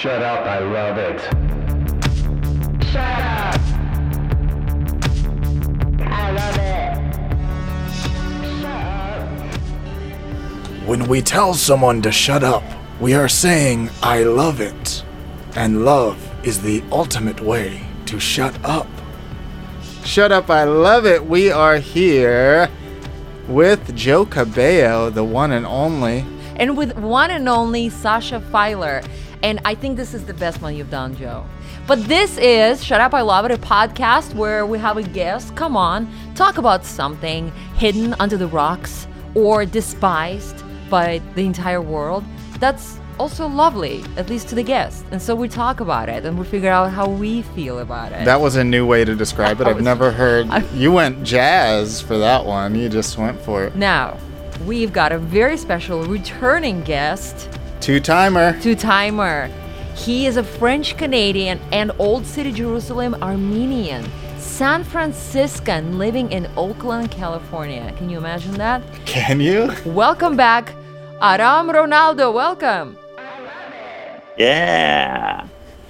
Shut up, I love it. Shut up. I love it. Shut up. When we tell someone to shut up, we are saying, I love it. And love is the ultimate way to shut up. Shut up, I love it. We are here with Joe Cabello, the one and only. and with one and only Sasha Filer. And I think this is the best one you've done, Joe. But this is Shut Up, I Love It, a podcast where we have a guest come on, talk about something hidden under the rocks or despised by the entire world. That's also lovely, at least to the guest. And so we talk about it and we figure out how we feel about it. That was a new way to describe it. I've never heard. You went jazz for that one. You just went for it. now, we've got a very special returning guest. Two timer. two timer. He is a French Canadian and Old City Jerusalem Armenian, San Franciscan living in Oakland, California. Can you imagine that? Can you? Welcome back, Aram Ronaldo. Welcome. Yeah.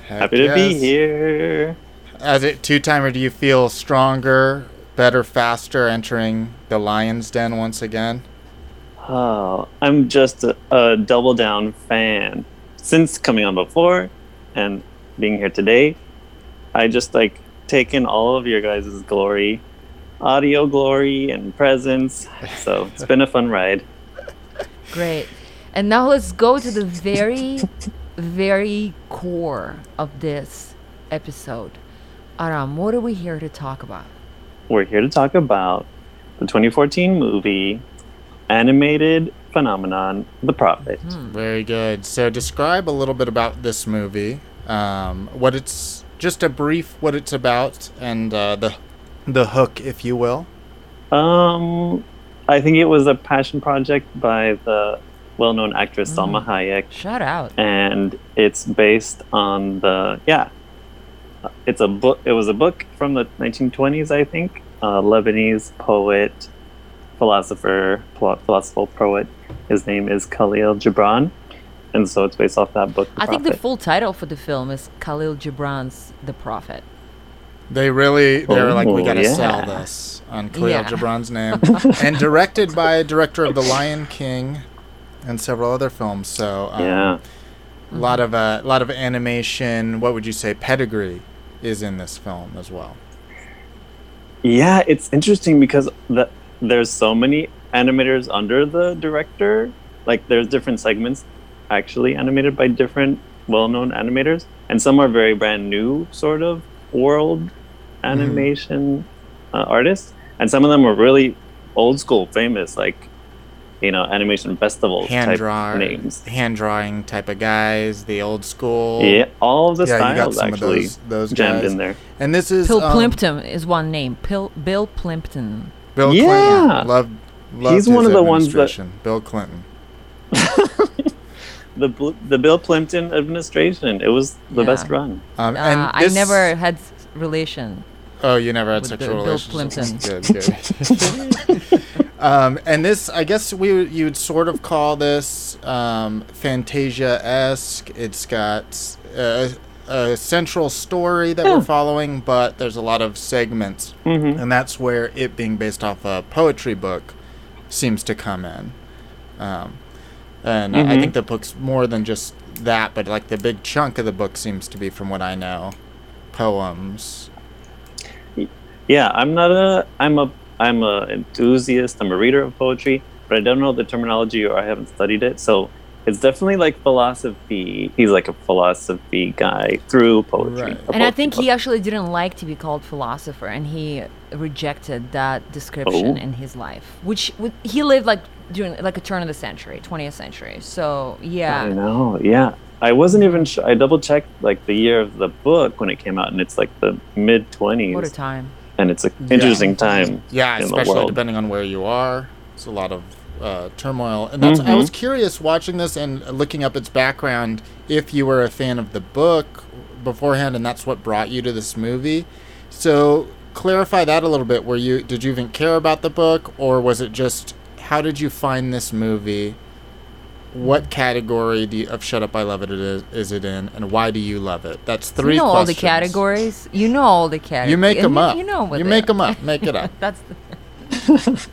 Heck Happy to be here. As a two timer, do you feel stronger, better, faster entering the lion's den once again? Oh, I'm just a, a double down fan. Since coming on before and being here today, I just like taken all of your guys' glory, audio glory and presence. So it's been a fun ride. Great. And now let's go to the very, very core of this episode. Aram, what are we here to talk about? We're here to talk about the 2014 movie, animated phenomenon, The Prophet. Very good. So describe a little bit about this movie. Um, what it's just a brief what it's about and uh, the the hook, if you will. Um, I think it was a passion project by the well-known actress Salma Hayek, Shout out. and it's based on the yeah. It's a book. It was a book from the 1920s, I think. A Lebanese poet, philosopher, philosophical poet. His name is Khalil Gibran, and so it's based off that book. I think the full title for the film is Khalil Gibran's The Prophet. They really they were like, we Oh, gotta sell this on Khalil Yeah. Gibran's name, and directed by a director of The Lion King and several other films. So um, yeah. a lot of uh, a lot of animation. What would you say pedigree is in this film as well? Yeah, it's interesting because the, there's so many animators under the director. Like there's different segments actually animated by different well-known animators, and some are very brand new sort of world animation uh, artists, and some of them are really old school famous, like you know animation festivals Hand type draw names. hand drawing type of guys, the old school. Yeah, all of the Yeah, you got styles some of actually those- those jammed guys. in there. And this is Bill um, Plympton is one name. Pil- Bill Plympton. Bill Yeah. Clinton. Love, loved He's his one of the ones that- administration. Bill Clinton. The the Bill Plympton administration. It was the Yeah. best run. Um, Uh, and I never had relation. Oh, you never had with sexual Bill relations. Good, good. um, and this, I guess, we you would sort of call this um, Fantasia-esque. It's got a, a central story that we're following, but there's a lot of segments, Mhm. and that's where it being based off a poetry book seems to come in. Um, and I- I think the book's more than just that, but like the big chunk of the book seems to be, from what I know, poems. Yeah, I'm not a I'm a I'm a enthusiast. I'm a reader of poetry, but I don't know the terminology or I haven't studied it. So it's definitely like philosophy. He's like a philosophy guy through poetry. Right. And I think book. he actually didn't like to be called philosopher, and he rejected that description Oh. in his life, which w- he lived like during like a turn of the century, 20th century. So yeah, I yeah, know. Yeah, I wasn't even sure. I double checked like the year of the book when it came out, and it's like the mid 20s. what a time. and it's an interesting time. Yeah, in the especially world. depending on where you are. It's a lot of uh, turmoil, and that's. I Mhm. was curious watching this and looking up its background. If you were a fan of the book beforehand, and that's what brought you to this movie, so clarify that a little bit. Were you did you even care about the book, or was it just how did you find this movie? what category do you, of Shut Up I Love It is, is it in, and why do you love it? That's three you know all the categories. You know all the categories. You make them up. You know what You make are. them up. Make it up. That's the,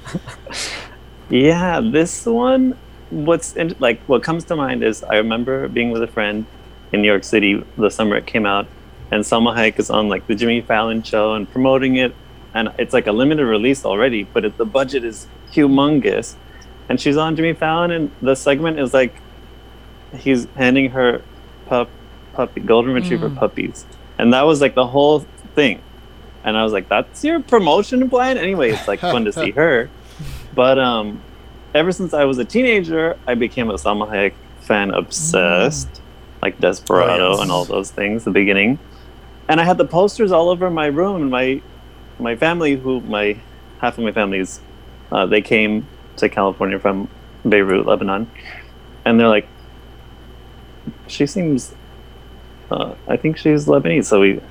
Yeah, this one. What's in, like what comes to mind is I remember being with a friend in New York City the summer it came out, and Salma Hayek is on like the Jimmy Fallon show and promoting it, and it's like a limited release already, but it, the budget is humongous, and she's on Jimmy Fallon, and the segment is like he's handing her pup puppy golden retriever Mm. puppies, and that was like the whole thing, and I was like, that's your promotion plan anyway. It's like fun to see her. But um, ever since I was a teenager, I became a Salma Hayek fan, obsessed, like Desperado Oh, yes. and all those things. The beginning, and I had the posters all over my room. And my my family, who my half of my family's, uh, they came to California from Beirut, Lebanon, and they're like, she seems, uh, I think she's Lebanese. So we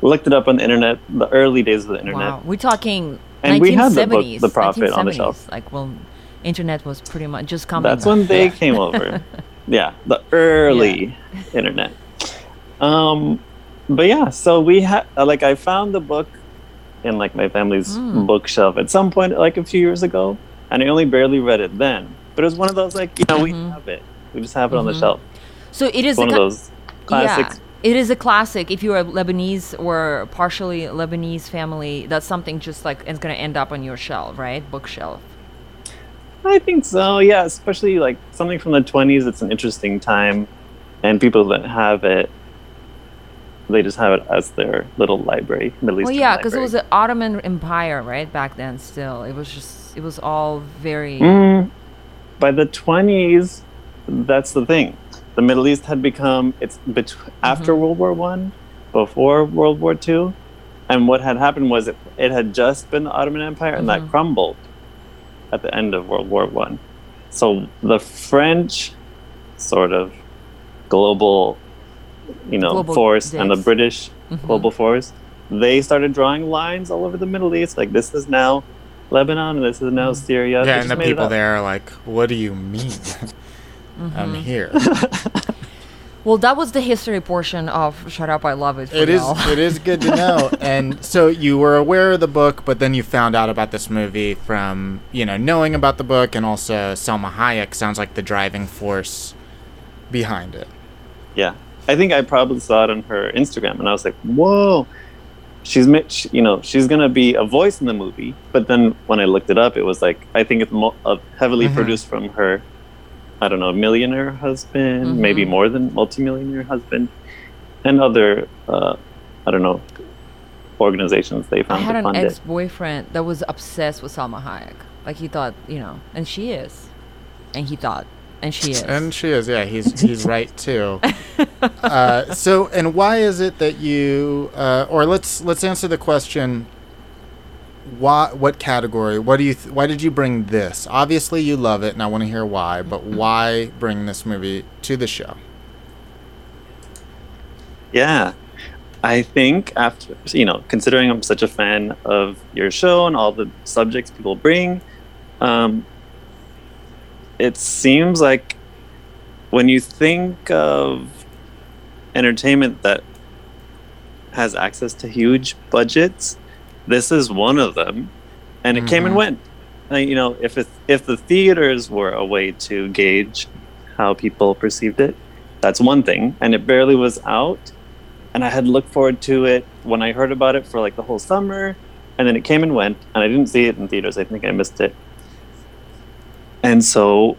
looked it up on the internet, the early days of the internet. wow. We're talking And we had the book, The Prophet, on the shelf. Like when internet was pretty much just coming. That's when they Yeah. came over. yeah, the early internet. Um, but yeah, so we had like I found the book in like my family's Mm. bookshelf at some point, like a few years ago, and I only barely read it then. But it was one of those like you know we Mhm. have it, we just have it on the Mhm. shelf. So it is one a of those classics. Yeah, it is a classic. If you're a Lebanese or partially Lebanese family, that's something just like it's gonna end up on your shelf, right? Bookshelf. I think so. Yeah, especially like something from the twenties. It's an interesting time, and people that have it, they just have it as their little library, Middle Well, yeah, because it was the Ottoman Empire, right? Back then, still, it was just it was all very. Mm, by the twenties, that's the thing. The Middle East had become it's bet- after Mm-hmm. World War One, before World War Two, and what had happened was it, it had just been the Ottoman Empire, and Mhm. that crumbled at the end of World War One. So the French, sort of global, you know, Global force, and the dicks. British Mhm. global force, they started drawing lines all over the Middle East. Like this is now Lebanon, and this is now Syria. Yeah, just and the people there are like, "What do you mean? I'm Mm-hmm. here." Well, that was the history portion of Shut Up, I Love It. For It is. y'all. It is good to know. And so you were aware of the book, but then you found out about this movie from you know knowing about the book, and also Salma Hayek sounds like the driving force behind it. Yeah, I think I probably saw it on her Instagram, and I was like, "Whoa, she's ma- she, you know she's gonna be a voice in the movie." But then when I looked it up, it was like I think it's mo- uh, heavily Mhm. produced from her. I don't know, millionaire husband, maybe Mhm. more than multimillionaire husband, and other uh, I don't know organizations they found. I had to an fund ex it. boyfriend that was obsessed with Salma Hayek. Like he thought, you know, and she is, and he thought, and she is. And she is. Yeah, he's he's right too. Uh, so, and why is it that you, uh, or let's let's answer the question. Why? What category? What do you? Th- why did you bring this? Obviously, you love it, and I want to hear why. But why bring this movie to the show? Yeah. I think after, you know, considering I'm such a fan of your show and all the subjects people bring, um, it seems like when you think of entertainment that has access to huge budgets, this is one of them. And it came and Mhm. went. Uh, you know, if it, if the theaters were a way to gauge how people perceived it, that's one thing. And it barely was out and I had looked forward to it when I heard about it for like the whole summer, and then it came and went, and I didn't see it in theaters. I think I missed it, and so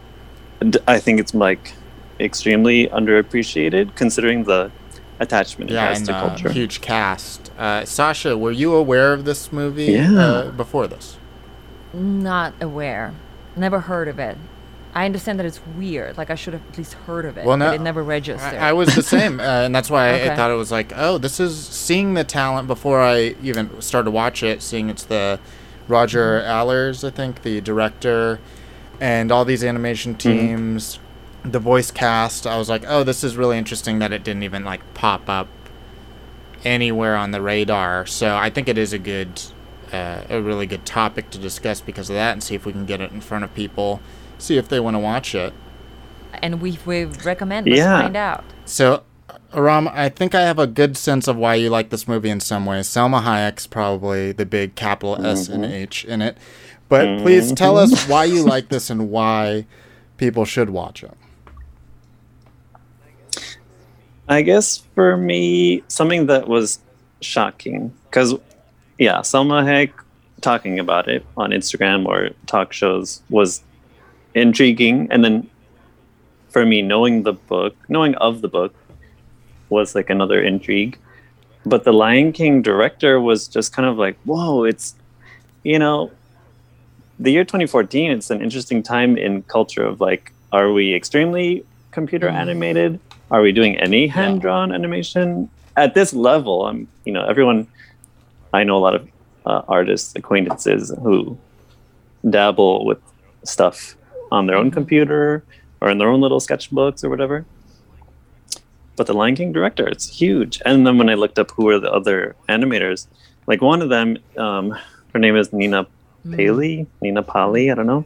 I think it's like extremely underappreciated considering the attachment it Yeah, has and to uh, culture. huge cast. Uh, Sasha, were you aware of this movie Yeah. uh, before this? Not aware. Never heard of it. I understand that it's weird. Like I should have at least heard of it. Well, no, but it never registered. I, I was the same, uh, and that's why I, I thought it was like, oh, this is seeing the talent before I even started to watch it. Seeing it's the Roger Mm-hmm. Allers, I think, the director, and all these animation Mm-hmm. Teams, the voice cast. I was like, oh, this is really interesting that it didn't even like pop up anywhere on the radar. So I think it is a good, uh, a really good topic to discuss because of that, and see if we can get it in front of people, see if they want to watch it. and we we recommend. Let's Yeah. find out. So, Aram, I think I have a good sense of why you like this movie in some ways. Salma Hayek's probably the big capital S and H in it. But please tell us why you like this and why people should watch it. I guess for me, something that was shocking because, yeah, Salma Hayek talking about it on Instagram or talk shows was intriguing, and then for me, knowing the book, knowing of the book, was like another intrigue. But the Lion King director was just kind of like, whoa, it's, you know, the year 2014, it's an interesting time in culture of like, are we extremely computer mm-hmm. animated? Are we doing any hand drawn animation at this level? I'm, you know, everyone. I know a lot of uh, artists acquaintances who dabble with stuff on their own computer or in their own little sketchbooks or whatever. But the Lion King director, it's huge. And then when I looked up who were the other animators, like one of them, um, her name is Nina Paley, Nina Pali, I don't know.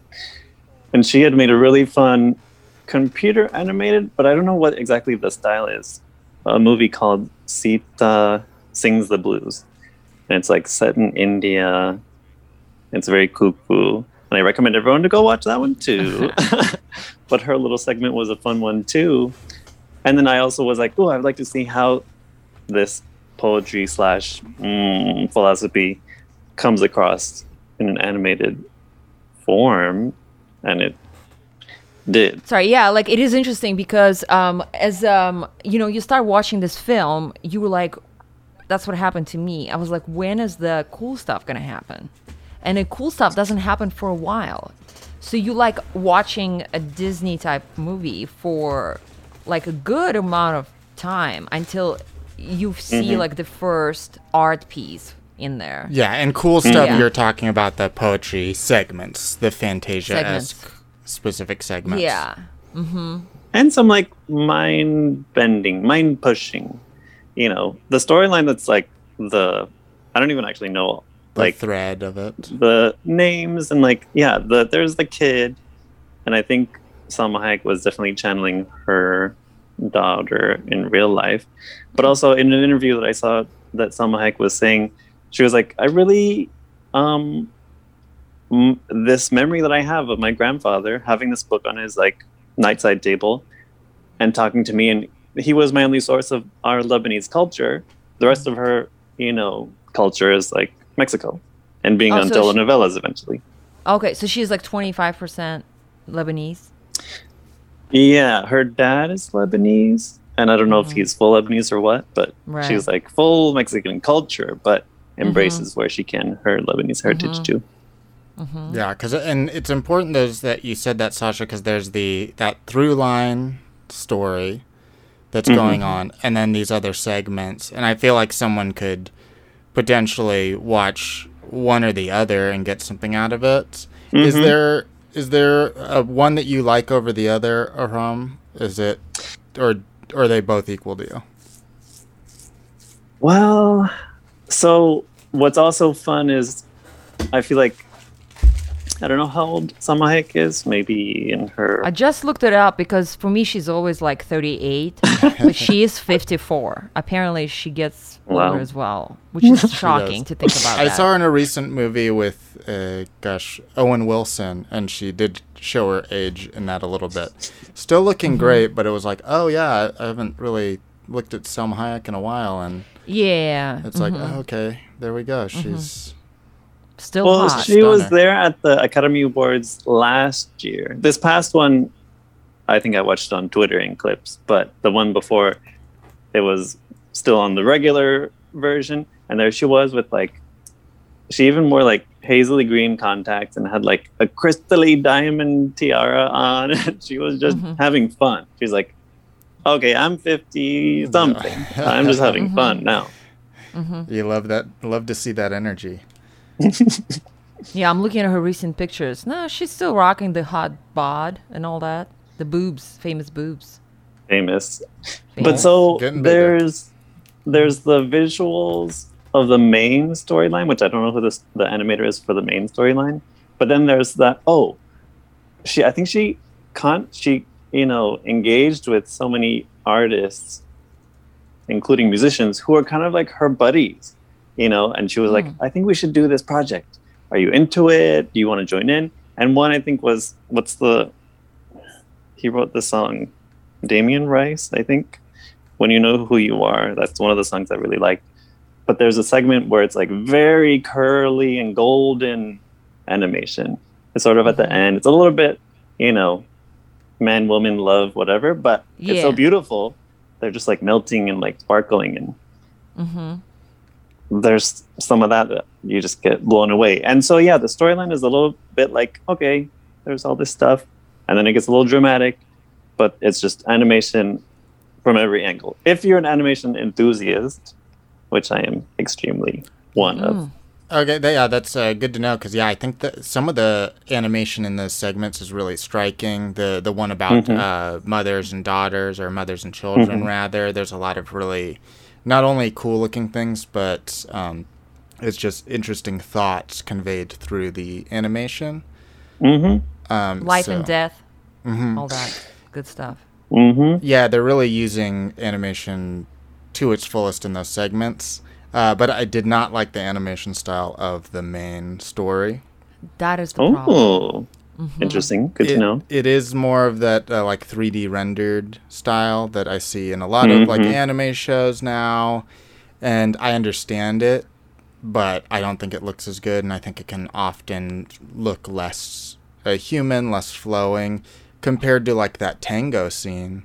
And she had made a really fun computer animated, but I don't know what exactly the style is. A movie called Sita Sings the Blues. And it's like set in India. It's very cuckoo. And I recommend everyone to go watch that one too. but her little segment was a fun one too. And then I also was like, oh, I'd like to see how this poetry slash mm, philosophy comes across in an animated form. And it did. Sorry, yeah, like it is interesting because um as um you know, you start watching this film, you were like that's what happened to me. I was like, when is the cool stuff gonna happen? And the cool stuff doesn't happen for a while. So you like watching a Disney type movie for like a good amount of time until you see like the first art piece in there. Yeah, and cool stuff Yeah. you're talking about the poetry segments, the Fantasia esque Segments. Specific segments. Yeah. and some like mind bending, mind pushing. You know, the storyline that's like the I don't even actually know The like thread of it. the names and like yeah, the there's the kid, and I think Salma Hayek was definitely channeling her daughter in real life, but also in an interview that I saw that Salma Hayek was saying, she was like, I really um m- this memory that I have of my grandfather having this book on his like nightside table and talking to me and he was my only source of our Lebanese culture. The rest of her, you know, culture is like Mexico and being Oh, on so she- telenovelas eventually. Okay, so she's like 25% Lebanese. Yeah, her dad is Lebanese, and I don't know if he's full Lebanese or what, but Mm-hmm. Right. she's like full Mexican culture, but embraces where she can her Lebanese heritage Mm-hmm. too. Mm-hmm. Yeah, because and it's important those that you said that Sasha, because there's the that through line story that's mm-hmm. going on, and then these other segments, and I feel like someone could potentially watch one or the other and get something out of it. Is mm-hmm. there is there a one that you like over the other, Aram? Is it or or are they both equal to you? Well, so what's also fun is I feel like I don't know how old Salma Hayek is. Maybe in her I just looked it up because for me she's always like 38, but she is 54. Apparently she gets older as well, which is shocking to think about. I that. saw her in a recent movie with, uh, gosh, Owen Wilson, and she did show her age in that a little bit. Still looking Mm-hmm. great, but it was like, oh yeah, I I haven't really looked at Salma Hayek in a while, and Yeah, it's like, oh, okay, there we go. She's still Well, hot. she was Stunner. there at the Academy Awards last year. This past one, I think I watched on Twitter in clips, but the one before, it was still on the regular version, and there she was with like, she even wore like hazily green contacts and had like a crystally diamond tiara on. and she was just mm-hmm. having fun. She's like, okay, I'm fifty something. I'm just having mm-hmm. fun now. Mm-hmm. you love that, love to see that energy. Yeah, I'm looking at her recent pictures. No, she's still rocking the hot bod and all that. The boobs, famous boobs. Famous. Famous. But so there's there's the visuals of the main storyline, which I don't know who this, the animator is for the main storyline. But then there's that. Oh, she. I think she con she you know, engaged with so many artists, including musicians, who are kind of like her buddies, you know. And she was like, mm. I think we should do this project. Are you into it? Do you want to join in? And one I think was, what's the, he wrote the song, Damien Rice, I think. When you know who you are, that's one of the songs I really liked. But there's a segment where it's like very curly and golden animation. It's sort of at the mm-hmm. end. It's a little bit, you know, man, woman, love, whatever. But it's so beautiful. They're just like melting and like sparkling, and mm-hmm. There's some of that that you just get blown away. And so yeah, the storyline is a little bit like okay, there's all this stuff, and then it gets a little dramatic, but it's just animation from every angle. If you're an animation enthusiast, which I am extremely one of. Okay, yeah, that's uh, good to know because yeah, I think that some of the animation in those segments is really striking. The the one about uh, mothers and daughters or mothers and children rather. There's a lot of really not only cool looking things, but um, it's just interesting thoughts conveyed through the animation. Mm-hmm. Um, Life so- and death, all that good stuff. Mm-hmm. Yeah, they're really using animation to its fullest in those segments. Uh, but I did not like the animation style of the main story. That is the problem. Oh, interesting. Good it, to know. It is more of that uh, like 3D rendered style that I see in a lot of like Mhm. anime shows now, and I understand it, but I don't think it looks as good, and I think it can often look less uh, human, less flowing, compared to like that tango scene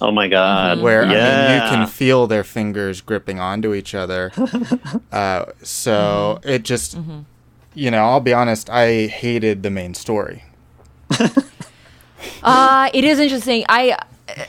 Oh my god. where yeah. I mean you can feel their fingers gripping onto each other. uh, so it just, you know, I'll be honest, I hated the main story. Uh, it is interesting. I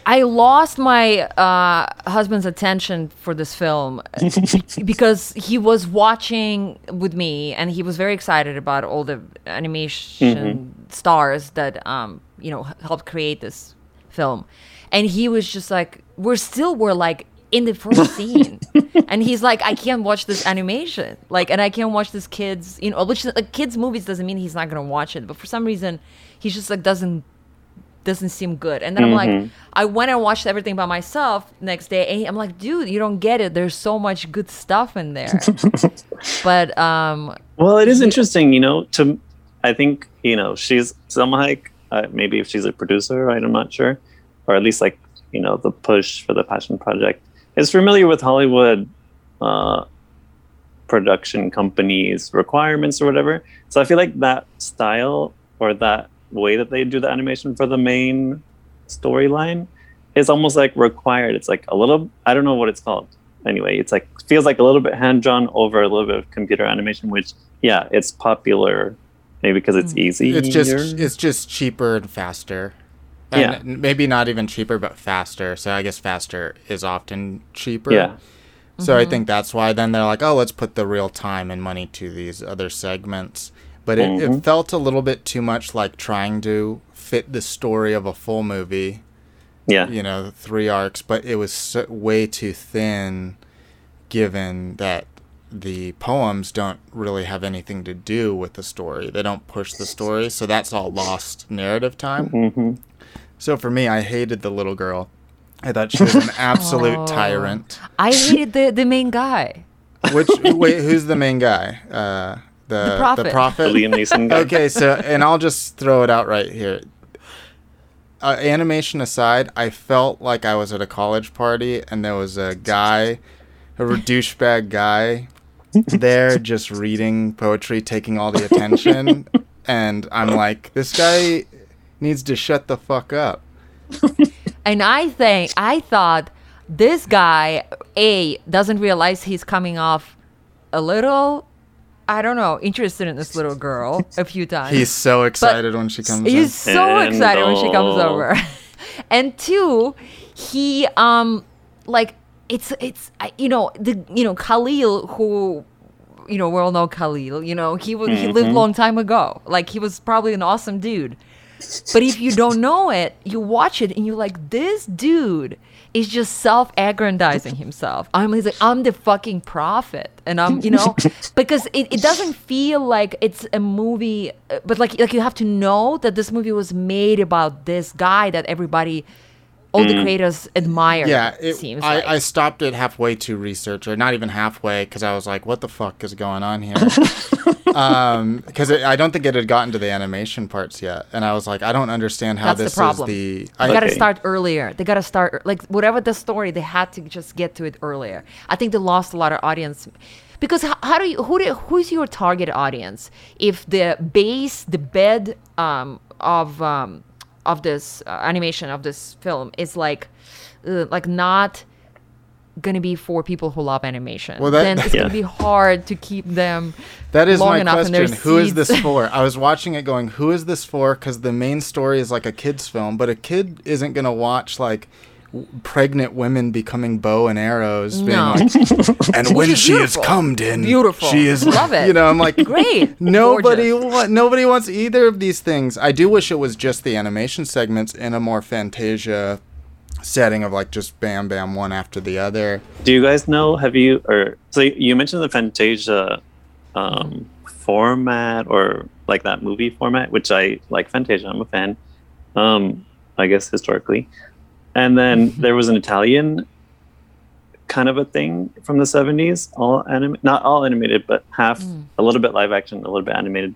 I lost my uh, husband's attention for this film because he was watching with me and he was very excited about all the animation stars that um, you know helped create this film, and he was just like, "We're still we're like." In the first scene, and he's like, I can't watch this animation, like, and I can't watch this kids, you know, which like kids movies doesn't mean he's not gonna watch it, but for some reason, he just like doesn't doesn't seem good. And then I'm like, I went and watched everything by myself next day, and I'm like, dude, you don't get it. There's so much good stuff in there. but um, Well, it is interesting, you know. To I think you know she's Hayek. Uh, maybe if she's a producer, right? I'm not sure, or at least like you know the push for the Passion Project is familiar with Hollywood uh, production companies' requirements or whatever. So I feel like that style or that way that they do the animation for the main storyline is almost like required. It's like a little I don't know what it's called. Anyway, it's like feels like a little bit hand drawn over a little bit of computer animation, which yeah, it's popular maybe because it's easy. It's just it's just cheaper and faster. And Yeah. n- maybe not even cheaper, but faster. So I guess faster is often cheaper. yeah. So I think that's why then they're like, oh, let's put the real time and money to these other segments. But it, Mhm. it felt a little bit too much like trying to fit the story of a full movie, Yeah. you know, three arcs, but it was so, way too thin given that the poems don't really have anything to do with the story. They don't push the story, so that's all lost narrative time. hmm So for me, I hated the little girl. I thought she was an absolute Oh. tyrant. I hated the the main guy. Which wait, who's the main guy? Uh, the The prophet. The prophet. Liam Neeson guy. okay, so and I'll just throw it out right here. Uh, animation aside, I felt like I was at a college party and there was a guy, a douchebag guy, there just reading poetry, taking all the attention, and I'm like, this guy needs to shut the fuck up. And I think I thought this guy a doesn't realize he's coming off a little I don't know, interested in this little girl a few times. He's so excited when she comes in. He's so And, excited when she comes oh. over. and two, he um like it's it's you know the you know Khalil who you know we all know Khalil you know he wa- he lived a long time ago like he was probably an awesome dude but if you don't know it you watch it and you're like this dude is just self-aggrandizing himself. I'm he's like I'm the fucking prophet, and I'm you know because it, it doesn't feel like it's a movie, uh, but like like you have to know that this movie was made about this guy that everybody, all the creators admire. Yeah, it, seems I, like. I stopped it halfway to research, or not even halfway, because I was like, "What the fuck is going on here?" Because I don't think it had gotten to the animation parts yet, and I was like, "I don't understand how That's this problem. is the." They I, gotta Okay. start earlier. They gotta start like whatever the story. They had to just get to it earlier. I think they lost a lot of audience because how, how do you who do, who's your target audience if the base the bed um, of um, of this uh, animation of this film is like uh, like not gonna be for people who love animation Well, that- then it's Yeah. gonna be hard to keep them That is my question. Who is this for? I was watching it going, who is this for? Because the main story is like a kid's film, but a kid isn't to watch like pregnant women becoming bow and arrows. Being No. like, and when is she is beautiful. cummed in, Beautiful. she is, Love it. you know, I'm like, Great. Nobody, wa- nobody wants either of these things. I do wish it was just the animation segments in a more Fantasia setting of like just bam, bam, one after the other. Do you guys know? Have you or so you mentioned the Fantasia um, format or like that movie format, which I like Fantasia. I'm a fan. Um, I guess historically, and then mm-hmm. there was an Italian kind of a thing from the 70s, all anim- not all animated, but half, mm. a little bit live action, a little bit animated.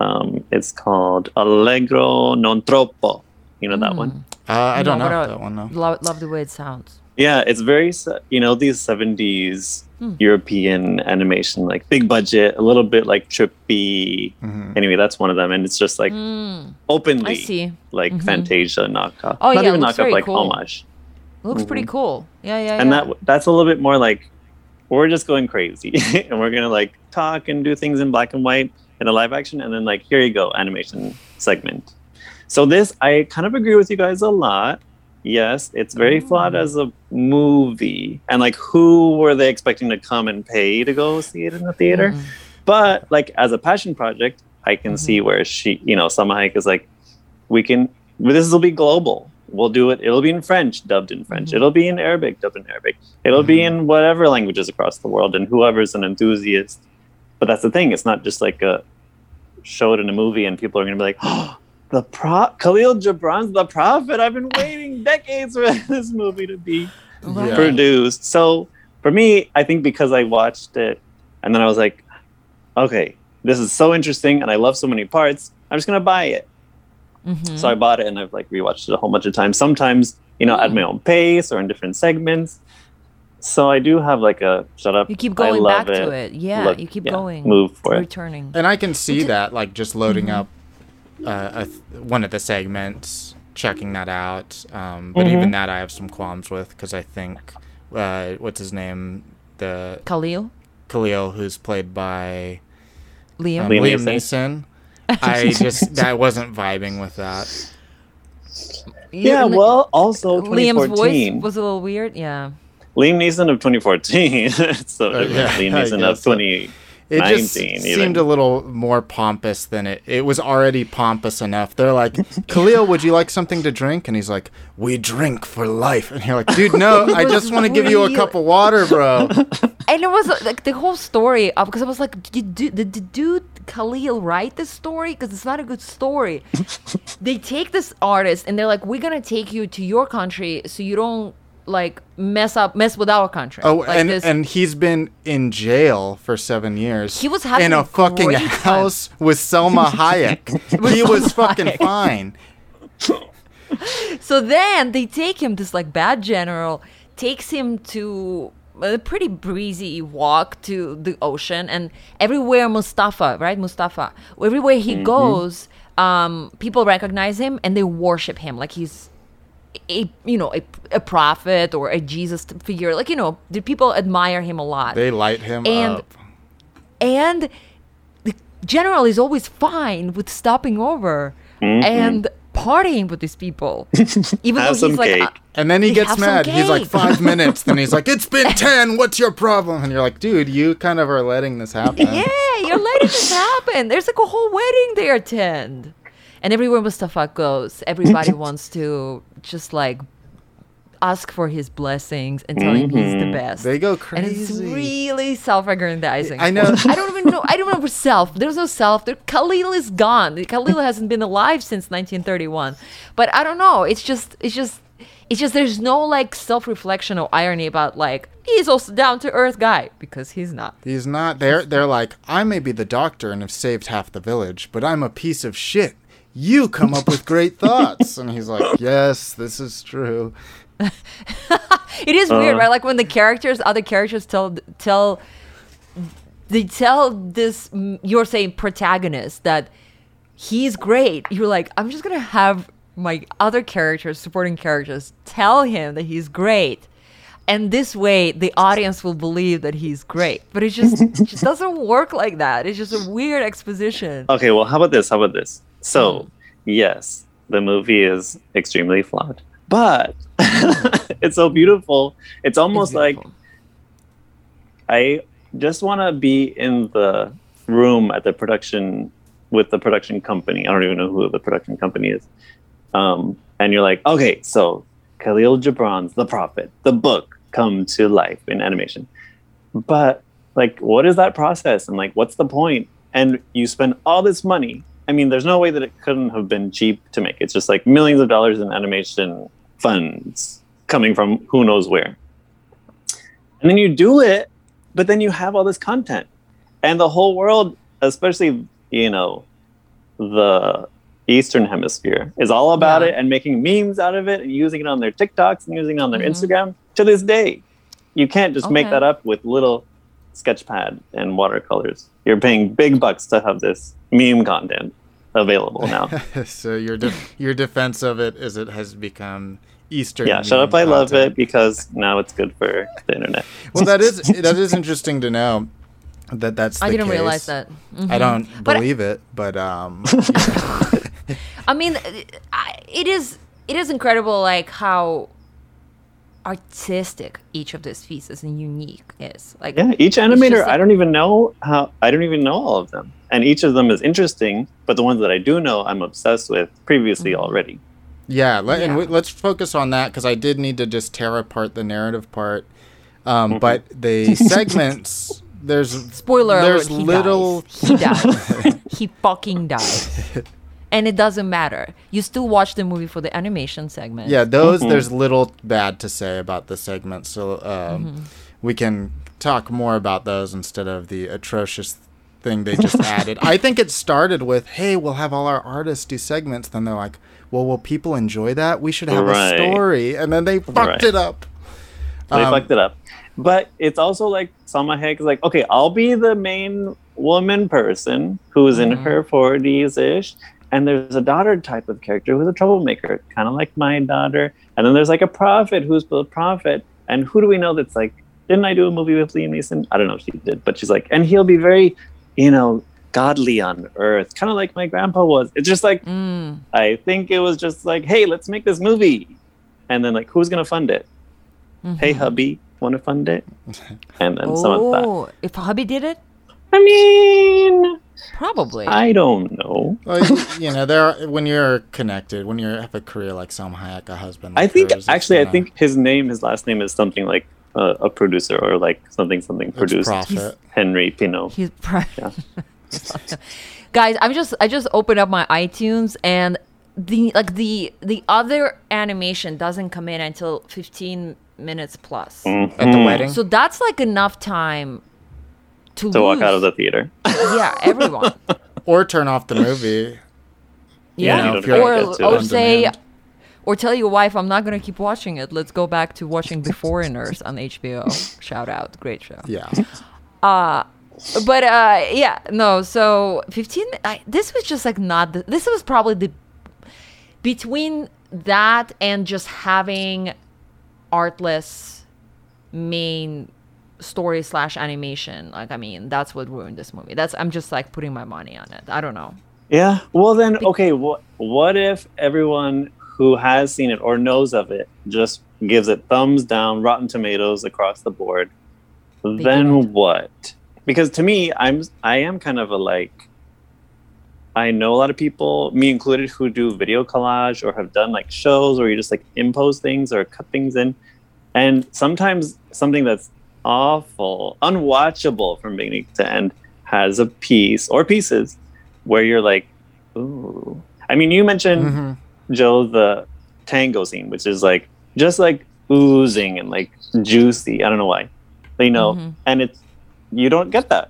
Um, it's called Allegro non troppo. You know that mm. one? Uh, I don't no, know that one, though. Love the way it sounds. Yeah, it's very, you know, these 70s Hmm. European animation, like big budget, a little bit like trippy. Mm-hmm. Anyway, that's one of them, and it's just like mm. openly, I see. like mm-hmm. Fantasia knockoff. Oh Not yeah, even knockoff, like cool. homage. Looks mm-hmm. pretty cool. Yeah, yeah. And yeah. that that's a little bit more like we're just going crazy, and we're gonna like talk and do things in black and white in a live action, and then like here you go, animation segment. So this, I kind of agree with you guys a lot. Yes, it's very flawed as a movie, and like who were they expecting to come and pay to go see it in the theater? Mhm. But like as a passion project, I can see where she, you know, Salma Hayek is like, we can. This will be global. We'll do it. It'll be in French, dubbed in French. Mhm. It'll be in Arabic, dubbed in Arabic. It'll be in whatever languages across the world, and whoever's an enthusiast. But that's the thing. It's not just like a show it in a movie, and people are going to be like, "Oh, the pro Khalil Gibran's the prophet. I've been waiting decades for this movie to be Yeah. produced. So for me, I think because I watched it and then I was like, okay, this is so interesting and I love so many parts. I'm just gonna buy it. Mhm. So I bought it and I've like rewatched it a whole bunch of times. Sometimes, you know, at my own pace or in different segments. So I do have like a shut up. You keep I going love back to it. Yeah, Look, you keep yeah, going. Move for it. returning. And I can see that, like just loading Mhm. up uh, a th- one of the segments, checking that out. Um, but Mhm. even that, I have some qualms with because I think uh, what's his name, the Khalil, Khalil, who's played by Liam. um, Liam Liam Neeson. Neeson. I just I wasn't vibing with that. Yeah, Li- well, also Liam's 2014. voice was a little weird. Yeah. Liam Neeson of 2014. so Uh, yeah, Liam I Neeson guess of so. 20. It just 19 seemed even. a little more pompous than it. It was already pompous enough. They're like, Khalil, would you like something to drink? And he's like, We drink for life. And you're like, Dude, no, I just want to give you a cup of water, bro. And it was uh, like the whole story of because I was like, did, you do, did the dude Khalil write this story? Because it's not a good story. they take this artist and they're like, we're gonna take you to your country so you don't like mess up, mess with our country. Oh, like and this- and he's been in jail for seven years. He was having in a a fucking great time. house with Salma Hayek. he was fucking fine. So then they take him, this like bad general takes him to a pretty breezy walk to the ocean, and everywhere Mustafa, right? Mustafa, everywhere he goes, um, people recognize him and they worship him like he's a you know a, a prophet or a Jesus figure. Like you know, the people admire him a lot They light him And- up. and the general is always fine with stopping over and partying with these people, even though he's like, cake. uh, And then he They gets mad. He's like five minutes. Then he's like, "It's been ten. What's your problem?" And you're like, "Dude, you kind of are letting this happen." yeah, you're letting this happen. There's like a whole wedding they attend, and everywhere Mustafa goes, everybody wants to just like ask for his blessings and tell him he's the Mhm. best. They go and it's really self-aggrandizing. I know. I don't even know. I don't know for self. There's no self. There, Khalil is gone. Khalil hasn't been alive since 1931. But I don't know. It's just. It's just. It's just there's no like self-reflection or irony about like he's also down to earth guy because he's not. He's not. They're they're like, I may be the doctor and have saved half the village, but I'm a piece of shit. You come up with great thoughts, and he's like, Yes, this is true. It is weird, Uh. right? Like when the characters, other characters tell tell they tell this you're saying protagonist that he's great. You're like, I'm just gonna have my other characters, supporting characters, tell him that he's great. And this way, the audience will believe that he's great. But it just, it just doesn't work like that. It's just a weird exposition. Okay, well, how about this? How about this? So, yes, the movie is extremely flawed, but it's so beautiful. It's almost like beautiful. I just want to be in the room at the production with the production company. I don't even know who the production company is. Um, and you're like, okay, so Khalil Gibran's The Prophet, the book, come to life in animation. But like, what is that process? And like, what's the point? And you spend all this money. I mean, there's no way that it couldn't have been cheap to make. It's just like millions of dollars in animation funds coming from who knows where. And then you do it, but then you have all this content. And the whole world, especially, you know, the Eastern Hemisphere, is all about Yeah. it and making memes out of it and using it on their TikToks and using it on their Mhm. Instagram to this day. You can't just make that up with little sketchpad and watercolors. You're paying big bucks to have this meme content available now. so your de- your defense of it is it has become Eastern. yeah, shut up. meme I love it because now it's good for the internet. Well, that is that is interesting to know that that's. The I didn't case. realize that. I Mhm. don't But I- believe it, but um, I mean, I- it is it is incredible, like how artistic each of these pieces and unique is. Like, Yeah, each animator, just like- I don't even know how, I don't even know all of them. And each of them is interesting, but the ones that I do know, I'm obsessed with previously already. yeah. Let, And Yeah. we, let's focus on that because I did need to just tear apart the narrative part. Um, Mhm. But the segments, there's spoiler There's alert, he little- dies. He dies. he fucking dies. And it doesn't matter. You still watch the movie for the animation segment. Yeah, those Mhm. there's little bad to say about the segment, so um, Mm-hmm. we can talk more about those instead of the atrocious thing they just added. I think it started with, "Hey, we'll have all our artists do segments." Then they're like, "Well, will people enjoy that? We should have Right. a story," and then they fucked Right. it up. They Um, fucked it up. But it's also like Salma Hayek is like, okay, I'll be the main woman person who's in Mhm. her 40s ish. And there's a daughter type of character who's a troublemaker, kind of like my daughter. And then there's like a prophet who's the prophet. And who do we know that's like, didn't I do a movie with Liam Neeson? I don't know if she did, but she's like, and he'll be very, you know, godly on earth, kind of like my grandpa was. It's just like, Mm. I think it was just like, hey, let's make this movie. And then like, who's gonna fund it? Hey, Mhm. hubby, want to fund it? And then some of that. Oh, if hubby did it, I mean, probably. I don't know. Well, you, you know, there are, when you're connected, when you have a career like Salma Hayek, a husband. I think hers, actually, I gonna- think his name, his last name is something like uh, a producer or like something something it's produced. profit. Henri Pinault. He's pro- Yeah. guys. I'm just I just opened up my iTunes and the like the the other animation doesn't come in until 15 minutes plus. at the wedding. So that's like enough time to, to walk out of the theater. yeah everyone or turn off the movie. yeah, you know, don't if you're- or really get to or say demand. or tell your wife I'm not gonna keep watching it. Let's go back to watching The Foreigners on HBO. Shout out, great show. Yeah. Uh but uh yeah no so 15 I, this was just like not the, this was probably the between that and just having artless main story slash animation like i mean that's what ruined this movie that's i'm just like putting my money on it i don't know Yeah. Well, then, okay. What what if everyone who has seen it or knows of it just gives it thumbs down, Rotten Tomatoes across the board? didn't. then what? Because to me, I'm I am kind of a like I know a lot of people, me included, who do video collage or have done like shows where you just like impose things or cut things in. And sometimes something that's awful, unwatchable from beginning to end has a piece or pieces where you're like, ooh. I mean, you mentioned, Mhm. Joe, the tango scene, which is like just like oozing and like juicy. I don't know why. But, you know, Mhm. and it's, you don't get that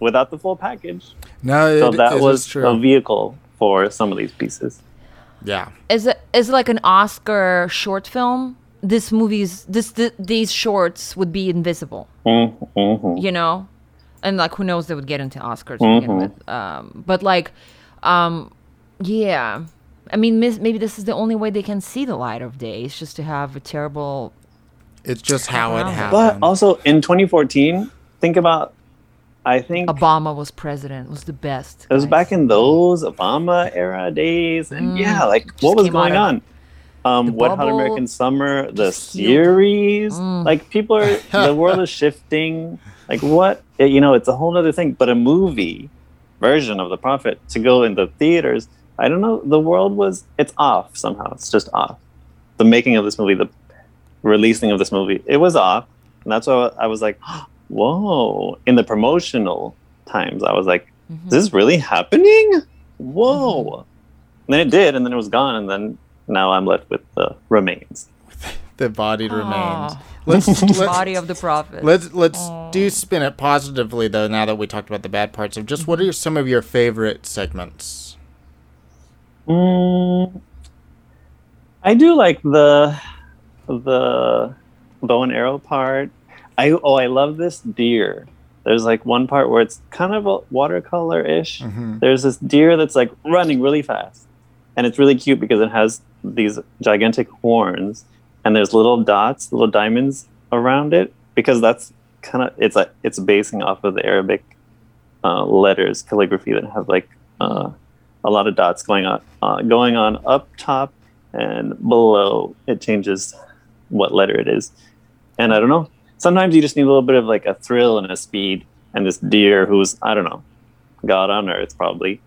without the full package. No, So it- that it is was true. a vehicle for some of these pieces. yeah. Is it is it like an Oscar short film? This movie's this th- these shorts would be invisible, Mm-hmm. you know, and like who knows they would get into Oscars to begin Mhm. with. Um, but like, um, yeah, I mean, mis- maybe this is the only way they can see the light of day. It's just to have a terrible. It's just how it Wow. happened. But also in 2014, think about, I think Obama was president was the best. it was guys. back in those Obama era days, and Mm. yeah, like what was going of on? Um, the Wet Hot American Summer, the series, Mm. like people are, the world is shifting. Like what, you know, it's a whole other thing. But a movie version of The Prophet to go in the theaters, I don't know. The world was, it's off somehow. It's just off. The making of this movie, the releasing of this movie, it was off, and that's why I was like, whoa. In the promotional times, I was like, Mhm. is this really happening? Whoa. And then it did, and then it was gone, and then now I'm left with the remains. the body remains. Let's let's Body of the prophet. let's let's Aw. do spin it positively though. Now that we talked about the bad parts of just what are some of your favorite segments? Mm, I do like the the bow and arrow part. I oh I love this deer. There's like one part where it's kind of a watercolor ish. hmm There's this deer that's like running really fast, and it's really cute because it has these gigantic horns, and there's little dots, little diamonds around it because that's kind of it's like it's basing off of the Arabic uh, letters calligraphy that have like uh, a lot of dots going on uh, going on up top and below. It changes what letter it is, and I don't know. Sometimes you just need a little bit of like a thrill and a speed, and this deer who's I don't know, God on earth probably,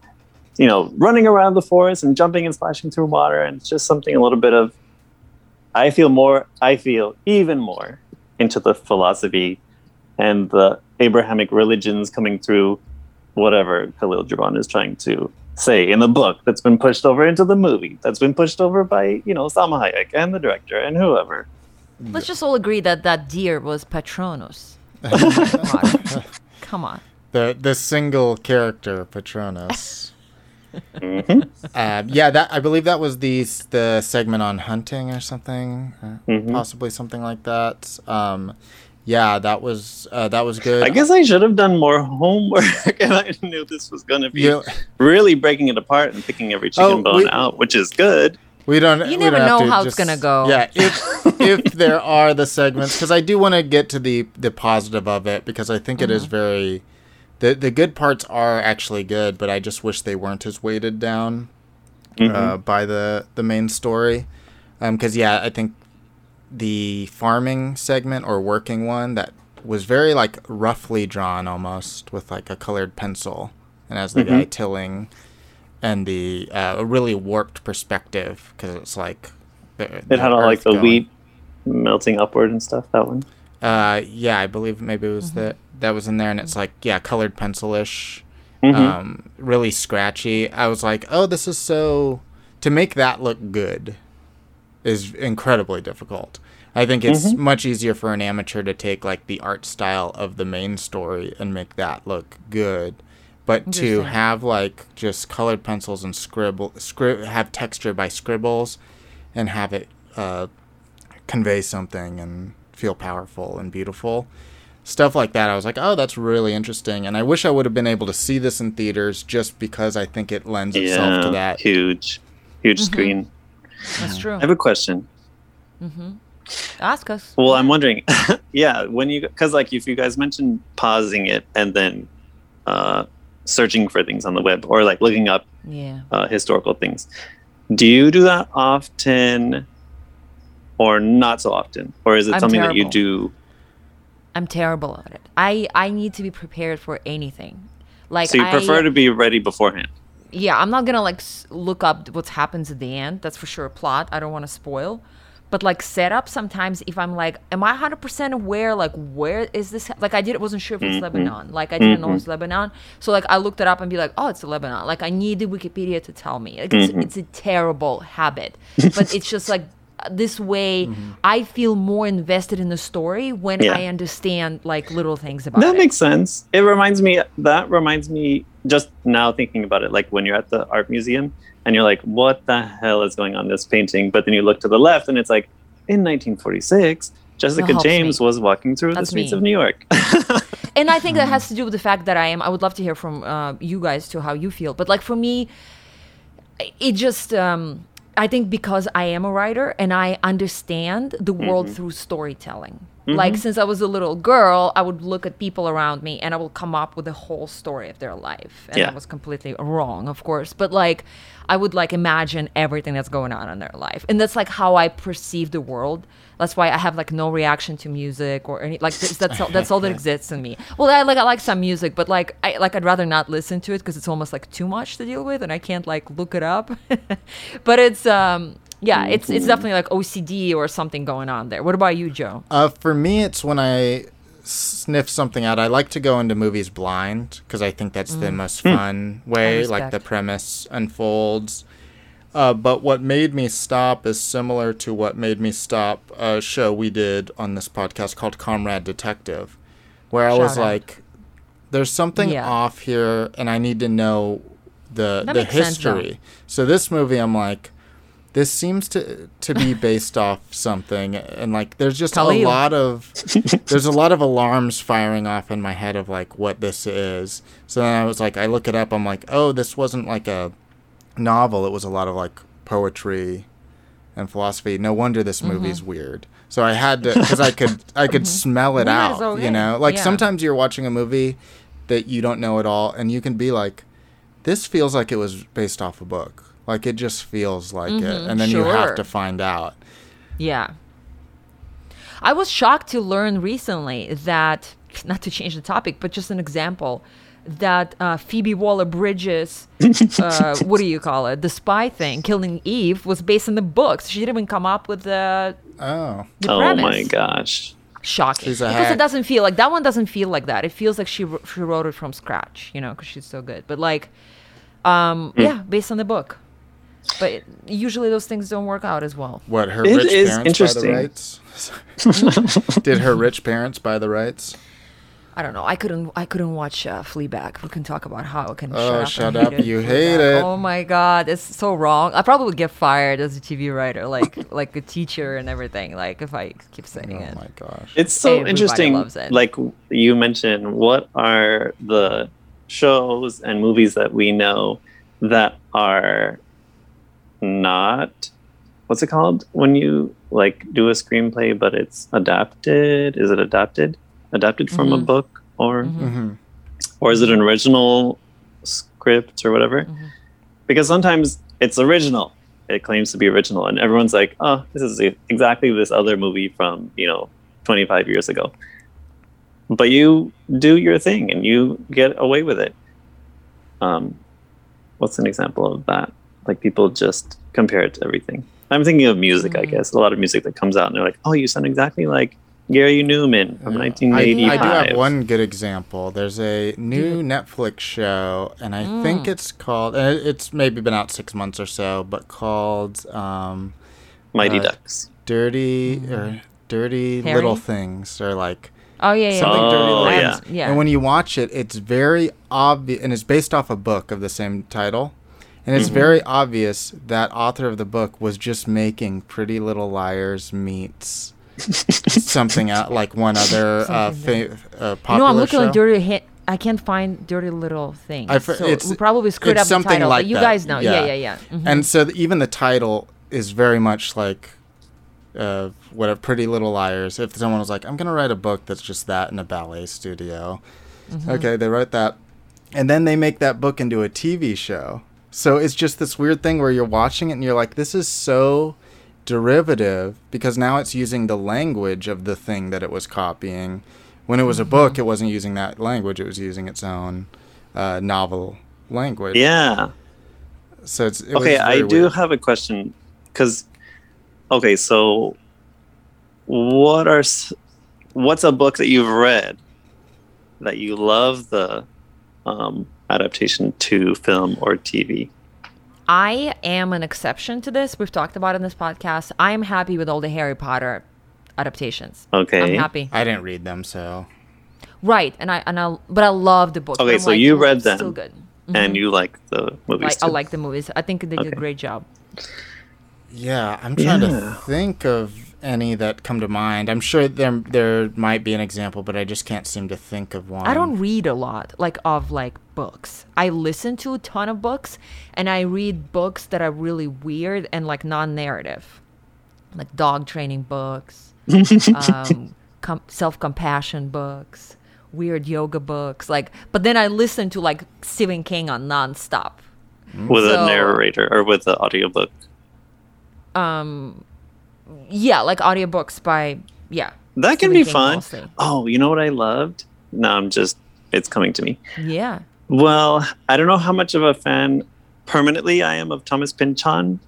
you know, running around the forest and jumping and splashing through water, and it's just something a little bit of. I feel more. I feel even more into the philosophy and the Abrahamic religions coming through whatever Khalil Gibran is trying to say in the book that's been pushed over into the movie that's been pushed over by you know Salma Hayek and the director and whoever. Let's just all agree that that deer was Patronus. Come on. Come on. The the single character Patronus. Mhm. uh, yeah, that I believe that was the the segment on hunting or something, uh, Mhm. possibly something like that. Um, yeah, that was uh, that was good. I guess I should have done more homework, and I knew this was going to be You- really breaking it apart and picking every chicken Oh, bone we- out, which is good. We don't. You we never don't know to how it's gonna go. Yeah, if if there are the segments, because I do want to get to the the positive of it, because I think it Mm-hmm. is very. The the good parts are actually good, but I just wish they weren't as weighted down Mhm. uh, by the the main story. Because yeah, I think the farming segment or working one that was very like roughly drawn almost with like a colored pencil, and as the guy tilling, and the uh, a really warped perspective because it's like the, it had all like the going. wheat melting upward and stuff. That one. Uh, yeah, I believe maybe it was Mm-hmm. that that was in there, and it's like yeah, colored pencil-ish, Mhm. um, really scratchy. I was like, oh, this is so to make that look good is incredibly difficult. I think it's Mhm. much easier for an amateur to take like the art style of the main story and make that look good. But to have like just colored pencils and scribble, scrib- have texture by scribbles, and have it uh, convey something and feel powerful and beautiful. Stuff like that, I was like, oh, that's really interesting. And I wish I would have been able to see this in theaters just because I think it lends itself Yeah, to that. huge, huge Mm-hmm. screen. That's true. I have a question. Mm-hmm. Ask us. Well, I'm wondering, yeah, when you because like if you guys mentioned pausing it and then uh, searching for things on the web or like looking up Yeah. uh, historical things, do you do that often or not so often, or is it I'm something that you do? I'm terrible at it. I I need to be prepared for anything. Like So you I, prefer to be ready beforehand? yeah, I'm not gonna like look up what happens at the end. That's for sure. A plot. I don't want to spoil. But like setup, sometimes if I'm like, am I 100% aware? Like, where is this? Like, I did wasn't sure if it's mm-hmm. Lebanon. Like, I didn't know it's mm-hmm. Lebanon. So like, I looked it up and be like, oh, it's Lebanon. Like, I needed Wikipedia to tell me. Like, it's, mm-hmm. it's a terrible habit, but it's just like this way. I feel more invested in the story when Yeah. I understand like little things about That it. makes sense. It reminds me. That reminds me. Just now thinking about it, like when you're at the art museum and you're like, "What the hell is going on in this painting?" But then you look to the left and it's like, in 1946, Jessica James me. was walking through That's the streets me. of New York. and I think that has to do with the fact that I am. I would love to hear from uh, you guys to how you feel. But like for me, it just. Um, I think because I am a writer and I understand the world Mm-hmm. through storytelling. Like since I was a little girl, I would look at people around me and I would come up with the whole story of their life. And Yeah. I was completely wrong, of course. But like I would like imagine everything that's going on in their life. And that's like how I perceive the world. That's why I have like no reaction to music or any like this, that's all, that's all that exists in me. Well, I like I like some music, but like I like I'd rather not listen to it because it's almost like too much to deal with, and I can't like look it up. but it's um yeah, it's it's definitely like OCD or something going on there. What about you, Joe? Uh, for me, it's when I sniff something out. I like to go into movies blind because I think that's the most fun way. Like the premise unfolds. Uh, but what made me stop is similar to what made me stop a show we did on this podcast called Comrade Detective, where I was out. like, "There's something Yeah. off here, and I need to know the That the makes sense, history." so this movie, I'm like, this seems to to be based off something, and like, there's just Khalil. a lot of there's a lot of alarms firing off in my head of like what this is. So then I was like, I look it up. I'm like, oh, this wasn't like a novel. It was a lot of like poetry and philosophy. No wonder this Mm-hmm. movie's weird. So I had to because I could I could smell it out. okay. You know, like Yeah. sometimes you're watching a movie that you don't know at all, and you can be like, this feels like it was based off a book. Like it just feels like it, and then you have to find out. Yeah. I was shocked to learn recently that, not to change the topic, but just an example, that uh, Phoebe Waller Bridges, uh, what do you call it, the spy thing, Killing Eve, was based on the books. She didn't even come up with the, Oh, the oh premise. my gosh. Shocking. She's a because hack. it doesn't feel like that one doesn't feel like that. It feels like she she wrote it from scratch, you know, because she's so good. But like, um, Hmm. yeah, based on the book. But it, usually those things don't work out as well. what her It rich is parents buy the rights? Did her rich parents buy the rights? I don't know. I couldn't. I couldn't watch uh, Fleabag. We can talk about how I can. Oh, shut shut up. I up. hated You hate it. Oh my god, it's so wrong. I probably would get fired as a TV writer, like like a teacher and everything. Like if I keep saying Oh it. Oh my gosh. It's so Everybody interesting. loves it. Like you mentioned, what are the shows and movies that we know that are not what's it called when you like do a screenplay but it's adapted? Is it adapted? Adapted from a Mhm. book or hmm or is it an original script or whatever? Mm-hmm. Because sometimes it's original. It claims to be original, and everyone's like, "Oh, this is exactly this other movie from you know 25 years ago." But you do your thing, and you get away with it. Um, what's an example of that? Like people just compare it to everything. I'm thinking of music, I Mm. guess. A lot of music that comes out, and they're like, "Oh, you sound exactly like Gary Numan from I, 1985." I do have one good example. There's a new Netflix show, and I Mm. think it's called. It's maybe been out six months or so, but called um, Mighty uh, Ducks. "Dirty" or "Dirty Harry? Little Things," or like Oh yeah, yeah. something dirty. Oh, Little yeah. Yeah. And when you watch it, it's very obvious, and it's based off a book of the same title. And it's very obvious that author of the book was just making Pretty Little Liars meets something out like one other uh, fa- uh, popular know, I'm looking show. at dirty hit. I can't find dirty little things. I fr- so it's- we probably screwed up the something title. like but you that, guys know. Yeah, yeah. yeah, yeah. Mhm. And so even the title is very much like uh, what a Pretty Little Liars. If someone was like, "I'm gonna write a book that's just that in a ballet studio," Mm-hmm. okay, they write that, and then they make that book into a TV show. So it's just this weird thing where you're watching it and you're like, "This is so derivative," because now it's using the language of the thing that it was copying. When it was a Mm-hmm. book, it wasn't using that language; it was using its own uh, novel language. Yeah. So it's it okay, I very do weird. have a question because okay, so what are what's a book that you've read that you love the um, adaptation to film or TV? I am an exception to this. We've talked about it in this podcast. I am happy with all the Harry Potter adaptations. Okay. I'm happy. I didn't read them, so Right, and I and I but I love the book. Okay, I'm so like, you "Oh, read it's them, Still good. And mm-hmm. you like the movies Like, I like the movies. I think they did a great job. yeah, I'm trying to think of any that come to mind. I'm sure there there might be an example, but I just can't seem to think of one. I don't read a lot, like of like books. I listen to a ton of books, and I read books that are really weird and like non-narrative, like dog training books, um, com- self-compassion books, weird yoga books. Like, but then I listen to like Stephen King on nonstop. with so- a narrator or with the audiobook. Um, yeah, like audiobooks by yeah. That can Stephen be King fun. mostly. Oh, you know what I loved? No, I'm just it's coming to me. Yeah. Well, I don't know how much of a fan permanently I am of Thomas Pynchon,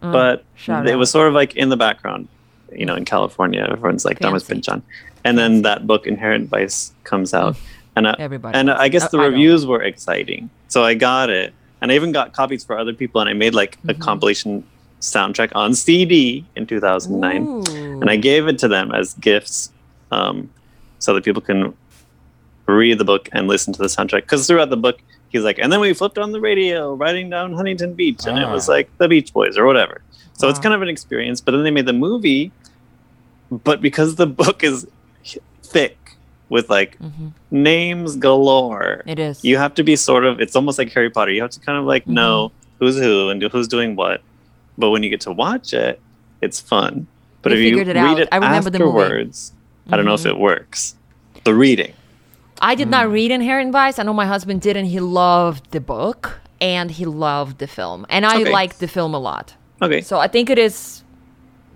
but Mm, shout it out. was sort of like in the background. You know, in California, everyone's like Thomas Fancy. Pynchon, and then that book Inherent Vice comes out, and I, Everybody and. I guess the I reviews were exciting, so I got it, and I even got copies for other people, and I made like a Mm-hmm. compilation soundtrack on CD in 2009 Ooh. and I gave it to them as gifts, um, so that people can read the book and listen to the soundtrack. Because throughout the book, he's like, and then we flipped on the radio, riding down Huntington Beach, and it was Ah. like the Beach Boys or whatever. So it's kind of an experience. But then they made the movie, but because the book is thick with like Mhm. names galore, It is. you have to be sort of. It's almost like Harry Potter. You have to kind of like Mm-hmm. know who's who and who's doing what. But when you get to watch it, it's fun. But They if you it read out. it I remember the movie. Mm-hmm. afterwards, I don't know if it works. The reading. I did Hmm. not read Inherent Vice. I know my husband did, and he loved the book and he loved the film. And I Okay. liked the film a lot. Okay. So I think it is,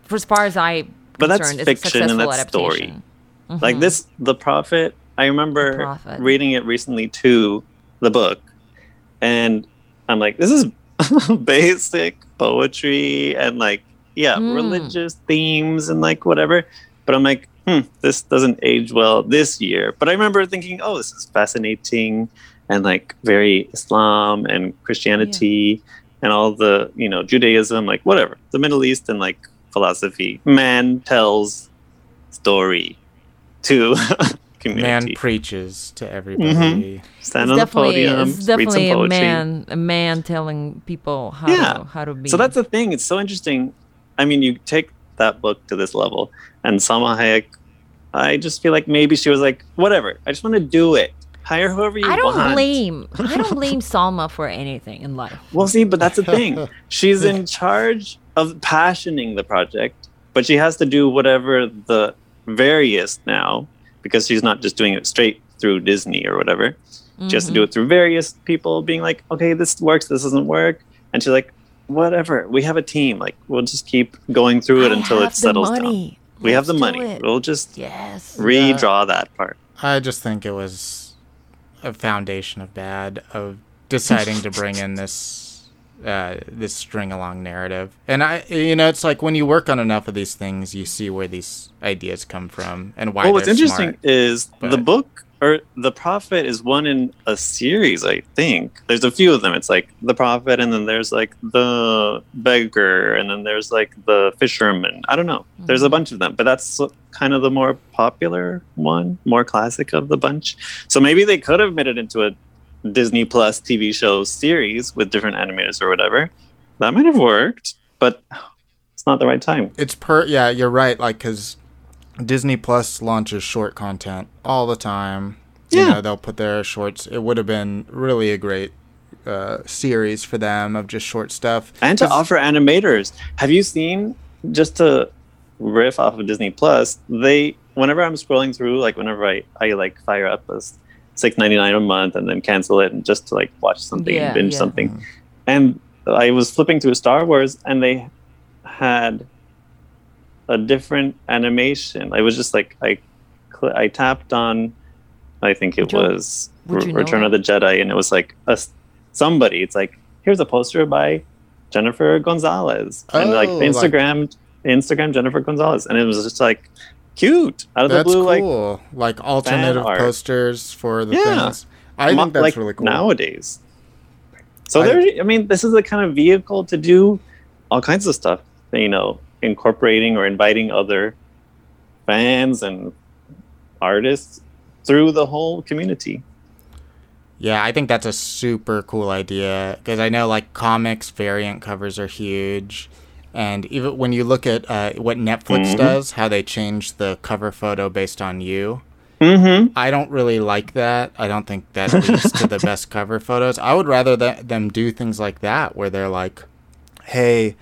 for as far as I But that's fiction and successful that's story. adaptation. Like this, The Prophet, I remember Mm-hmm. Prophet. reading it recently to the book. And I'm like, this is basic poetry and like, yeah, Mm. religious themes and like whatever. But I'm like, hmm, this doesn't age well this year. But I remember thinking, oh, this is fascinating and like very Islam and Christianity and all the, you know, Judaism, like whatever, the Middle East and like philosophy. Man tells story to community. Man preaches to everybody. Stand It's on the podium, it's read some definitely a man, a man telling people how Yeah. to how to be. So that's the thing. It's so interesting. I mean, you take that book to this level, and Salma Hayek. I just feel like maybe she was like, whatever. I just want to do it. Hire whoever you I don't want. blame I don't blame Salma for anything in life. Well, see, but that's the thing. She's in charge of passioning the project, but she has to do whatever the various now because she's not just doing it straight through Disney or whatever. She has to Mm-hmm. do it through various people being like, okay, this works, this doesn't work. And she's like, whatever, we have a team. Like, we'll just keep going through it I until it settles the down. money. We have the do money. it. We'll just Yes. redraw that part. I just think it was a foundation of bad of deciding to bring in this uh, this string along narrative. And I, you know, it's like when you work on enough of these things, you see where these ideas come from and why. well, what's they're interesting smart. is the but- book or the prophet is one in a series. I think there's a few of them. It's like the prophet, and then there's like the beggar, and then there's like the fisherman. I don't know. There's Mm-hmm. a bunch of them, but that's kind of the more popular one, more classic of the bunch. So maybe they could have made it into a Disney Plus TV show series with different animators or whatever. That might have worked, but it's not the right time. it's per yeah you're right like because disney plus launches short content all the time you Yeah. know they'll put their shorts it would have been really a great uh, series for them of just short stuff and to offer animators. Have you seen just to riff off of Disney Plus? They whenever I'm scrolling through, like whenever I I like fire up this six ninety nine a month and then cancel it and just to like watch something Yeah, and binge yeah. something, and I was flipping through Star Wars and they had a different animation. I was just like I cl- I tapped on. I think it Would was would Re- you know Return it? of the Jedi, and it was like a s- somebody. It's like here's a poster by Jennifer Gonzalez, and like Oh, like- Instagram, Instagram Jennifer Gonzalez, and it was just like cute out of That's the blue, like cool. Like, alternative posters for the Yeah. things. I mo- think that's like really cool. nowadays. So I- there, I mean, this is the kind of vehicle to do all kinds of stuff. You know, incorporating or inviting other fans and artists through the whole community. Yeah, I think that's a super cool idea because I know like comics variant covers are huge. And even when you look at uh, what Netflix Mhm. does, how they change the cover photo based on you, Mm-hmm. I don't really like that. I don't think that leads to the best cover photos. I would rather that them do things like that where they're like, "Hey,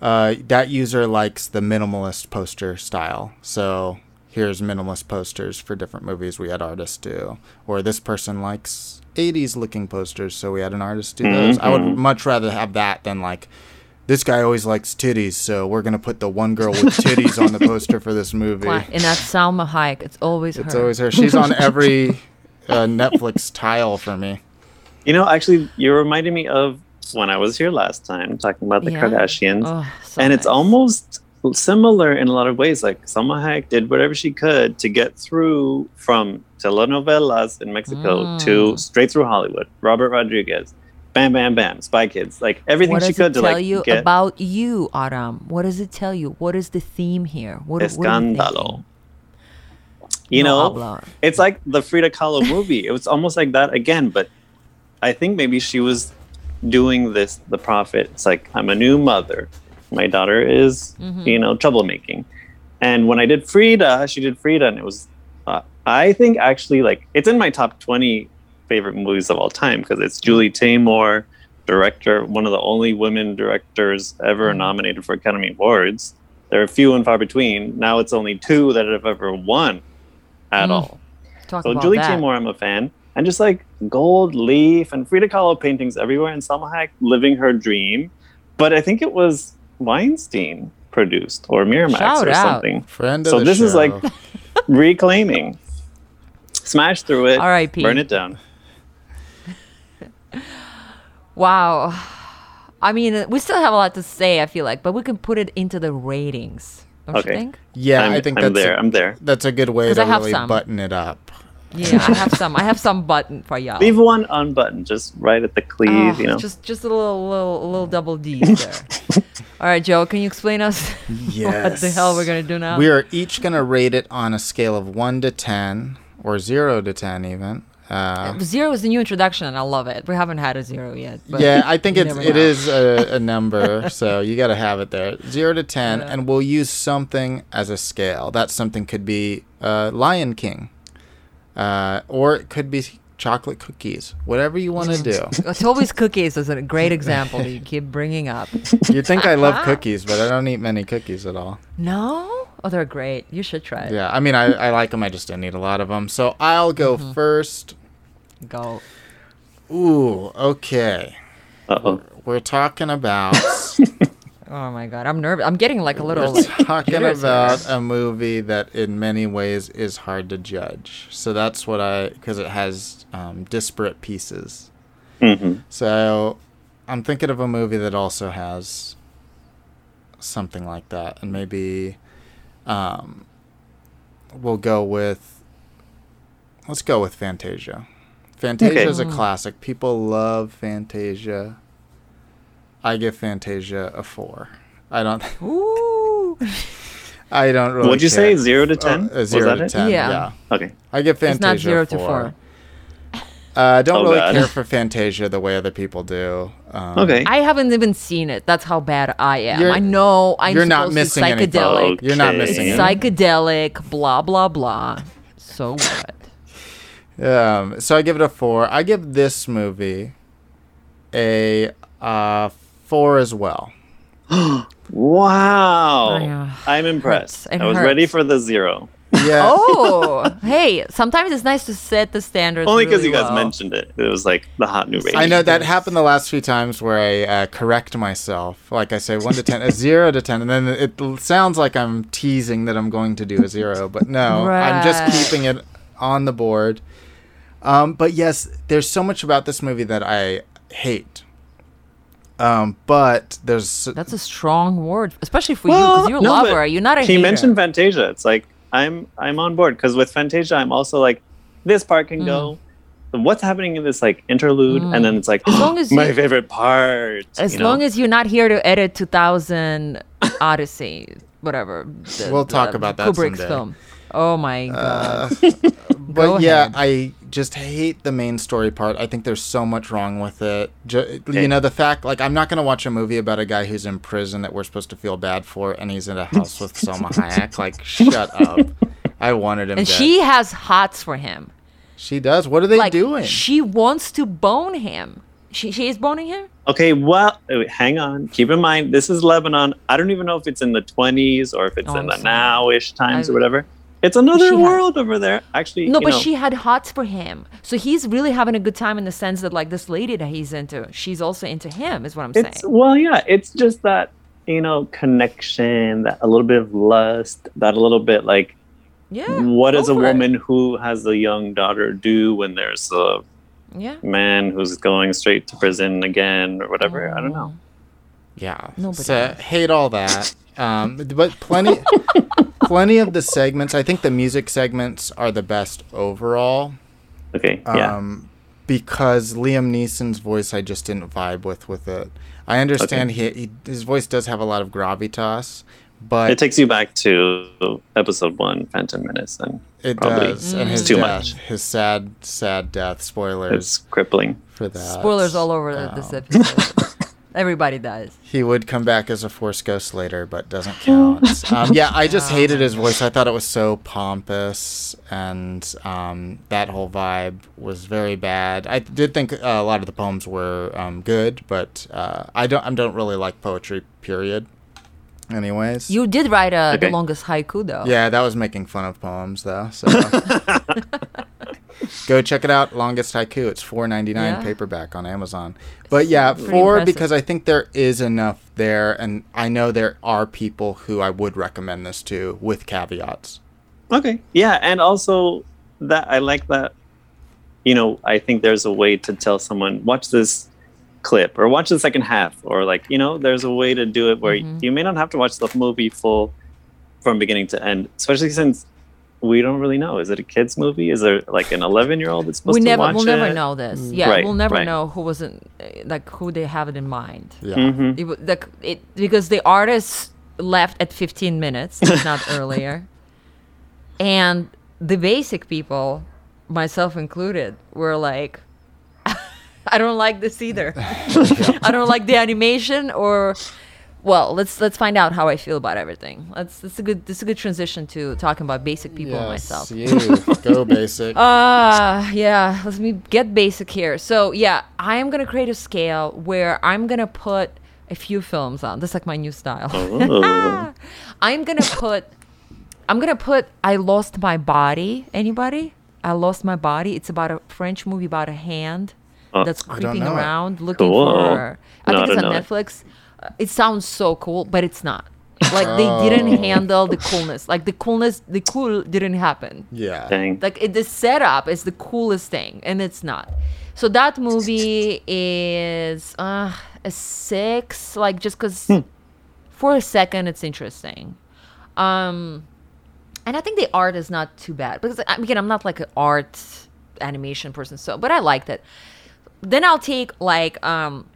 uh, that user likes the minimalist poster style, so here's minimalist posters for different movies. We had artists do, or this person likes '80s looking posters, so we had an artist do those. I would Mhm. much rather have that than like." This guy always likes titties, so we're gonna put the one girl with titties on the poster for this movie. Cla- And that's Salma Hayek. It's always It's her. always her. She's on every uh, Netflix tile for me. You know, actually, you reminded me of when I was here last time talking about the Yeah. Kardashians, Oh, so and it's almost similar in a lot of ways. Like Salma Hayek did whatever she could to get through from telenovelas in Mexico Mm. to straight through Hollywood. Robert Rodriguez, bam, bam, bam, Spy Kids, like everything What she does could it to tell you get about you, Aram? What does it tell you? What is the theme here? What, what escándalo. thinking? You No know, it's like the Frida Kahlo movie. it was almost like that again, but I think maybe she was doing this. The prophet. It's like I'm a new mother. My daughter is, Mhm. you know, troublemaking. And when I did Frida, she did Frida, and it was. Uh, I think actually, like, it's in my top twenty favorite movies of all time because it's Julie Taymor, director, one of the only women directors ever Mhm. nominated for Academy Awards. There are few and far between. Now it's only two that have ever won at Mm. all. Talk So Julie that. Taymor, I'm a fan, and just like gold leaf and Frida Kahlo paintings everywhere, and Salma Hayek living her dream. But I think it was Weinstein produced or Miramax Shout or out. something, Friend of So the this is like- reclaiming. Smash through it, R.I.P.. burn it down. Wow. I mean, we still have a lot to say, I feel like, but we can put it into the ratings. Don't you Okay. think? yeah, I'm, I think I'm that's there. A, I'm there. that's a good way to really some. button it up. Yeah, I have some. I have some button for y'all. Leave one unbuttoned, just right at the sleeve. Oh, you know. just just a little little little double D there. All right, Joe, can you explain us what the hell we're gonna do now? We are each gonna rate it on a scale of one to ten, or zero to ten, even. Uh, Zero is the new introduction, and I love it. We haven't had a zero yet. But yeah, I think you it's never it know. is a, a number, so you got to have it there. Zero to ten, Yeah. and we'll use something as a scale. That something could be uh, Lion King, uh, or it could be chocolate cookies. Whatever you want to do. It's always cookies is a great example that you keep bringing up. You'd think I love cookies, but I don't eat many cookies at all. No? Oh, they're great. You should try it. Yeah, I mean, I, I like them. I just don't eat a lot of them. So I'll go Mm-hmm. first. Go. Ooh, okay. Uh oh. We're talking about Oh my god, I'm nervous. I'm getting like a little. we're Like, talking about a movie that in many ways is hard to judge. So that's what I because it has um, disparate pieces. hmm So I'm thinking of a movie that also has something like that, and maybe um, we'll go with let's go with Fantasia. Fantasia is a classic. People love Fantasia. I give Fantasia a four. I don't. Ooh. I don't really. What'd you say? Zero to Oh, ten? uh, Was zero that to it? ten. Yeah. Yeah. Okay. I give Fantasia It's not zero a to four. four. Uh, I don't Oh, really God. care for Fantasia the way other people do. Um, Okay. I haven't even seen it. That's how bad I am. You're- I know I'm you're not missing to anything. psychedelic. You're not missing It's it. psychedelic, blah blah blah. So what? Um, so I give it a four. I give this movie a uh, four as well. Wow. Yeah. I'm impressed. Hurts. It I was ready for the zero. Yeah. Oh, hey! Sometimes it's nice to set the standards. Only because really you guys well. mentioned it. It was like the hot new rating. I know that happened the last few times where I uh, correct myself. Like I say one to ten, a zero to ten, and then it sounds like I'm teasing that I'm going to do a zero, but no, I'm just keeping it on the board. Um, but yes, there's so much about this movie that I hate. Um, but there's That's a strong word, especially for you because you're a no, but lover. You're not a He hater. mentioned Fantasia. It's like I'm I'm on board because with Fantasia, I'm also like this part can go. Mm. What's happening in this like interlude, and then it's like As long as my you- favorite part. as you know? long as you're not here to edit 2000 Odyssey, whatever. the- We'll talk the about that Kubrick's someday. film. Oh my god. but Go yeah, ahead. I just hate the main story part. I think there's so much wrong with it. Ju- Okay. You know, the fact like I'm not gonna watch a movie about a guy who's in prison that we're supposed to feel bad for, and he's in a house with Salma Hayek. Like, shut up. I wanted him. and dead. she has hots for him. she does. What are they like doing? she wants to bone him. She she is boning him. Okay, well, oh, wait, hang on. Keep in mind, this is Lebanon. I don't even know if it's in the 20s or if it's Oh, in the sorry. now-ish times I- or whatever. It's another She had- world over there. Actually, No, you but know, she had hots for him. So he's really having a good time in the sense that like this lady that he's into, she's also into him. Is what I'm It's saying. well, yeah. It's just that you know connection, that a little bit of lust, that a little bit like Yeah. what does a for it. woman who has a young daughter do when there's a Yeah. man who's going straight to prison again or whatever? I don't know. Yeah. Nobody So does. hate all that. Um, but plenty, plenty of the segments. I think the music segments are the best overall. Okay, yeah. Um, because Liam Neeson's voice, I just didn't vibe with with it. I understand he, he his voice does have a lot of gravitas, but it takes you back to episode one, Phantom Menace, and it probably does. And it's his too death, much. his sad, sad death. Spoilers It's crippling. for that. Spoilers all over Um, this episode. Everybody does. He would come back as a Force Ghost later, but doesn't count. um, yeah, I just hated his voice. I thought it was so pompous, and um, that whole vibe was very bad. I did think uh, a lot of the poems were um, good, but uh, I don't. I don't really like poetry. Period. Anyways. You did write uh, the longest haiku though. yeah, that was making fun of poems though. So go check it out. Longest haiku. It's four ninety nine Yeah. paperback on Amazon. But yeah, Pretty four impressive. because I think there is enough there, and I know there are people who I would recommend this to with caveats. Okay. Yeah, and also that I like that. You know, I think there's a way to tell someone watch this clip or watch the second half, or like you know, there's a way to do it where Mm-hmm. you may not have to watch the movie full from beginning to end, especially since we don't really know. Is it a kids movie? Is there like an 11 year old that's supposed we to never, watch we'll it? never know this. Yeah, Right, we'll never right. know who wasn't like who they have it in mind. Yeah. Mhm. It, like it because the artist left at 15 minutes, if not earlier, and the basic people, myself included, were like, "I don't like this either. I don't like the animation." Or, well, let's let's find out how I feel about everything. Let's. That's a good. This is a good transition to talking about basic people and Yes, myself. you go basic. Uh yeah, let me get basic here. So yeah, I am gonna create a scale where I'm gonna put a few films on. This is like my new style. Oh. I'm gonna put I'm gonna put I Lost My Body. Anybody? I Lost My Body. It's about a French movie about a hand Oh, that's creeping know it. around looking Cool. for I No, I think it's on Netflix. it. Netflix. It sounds so cool, but it's not. Like they didn't Oh. handle the coolness. Like the coolness the cool didn't happen yeah. Dang. like it, the setup is the coolest thing and it's not so that movie is uh, a six like just because for a second it's interesting um and i think the art is not too bad because I- again i'm not like an art animation person so but i liked it then i'll take like um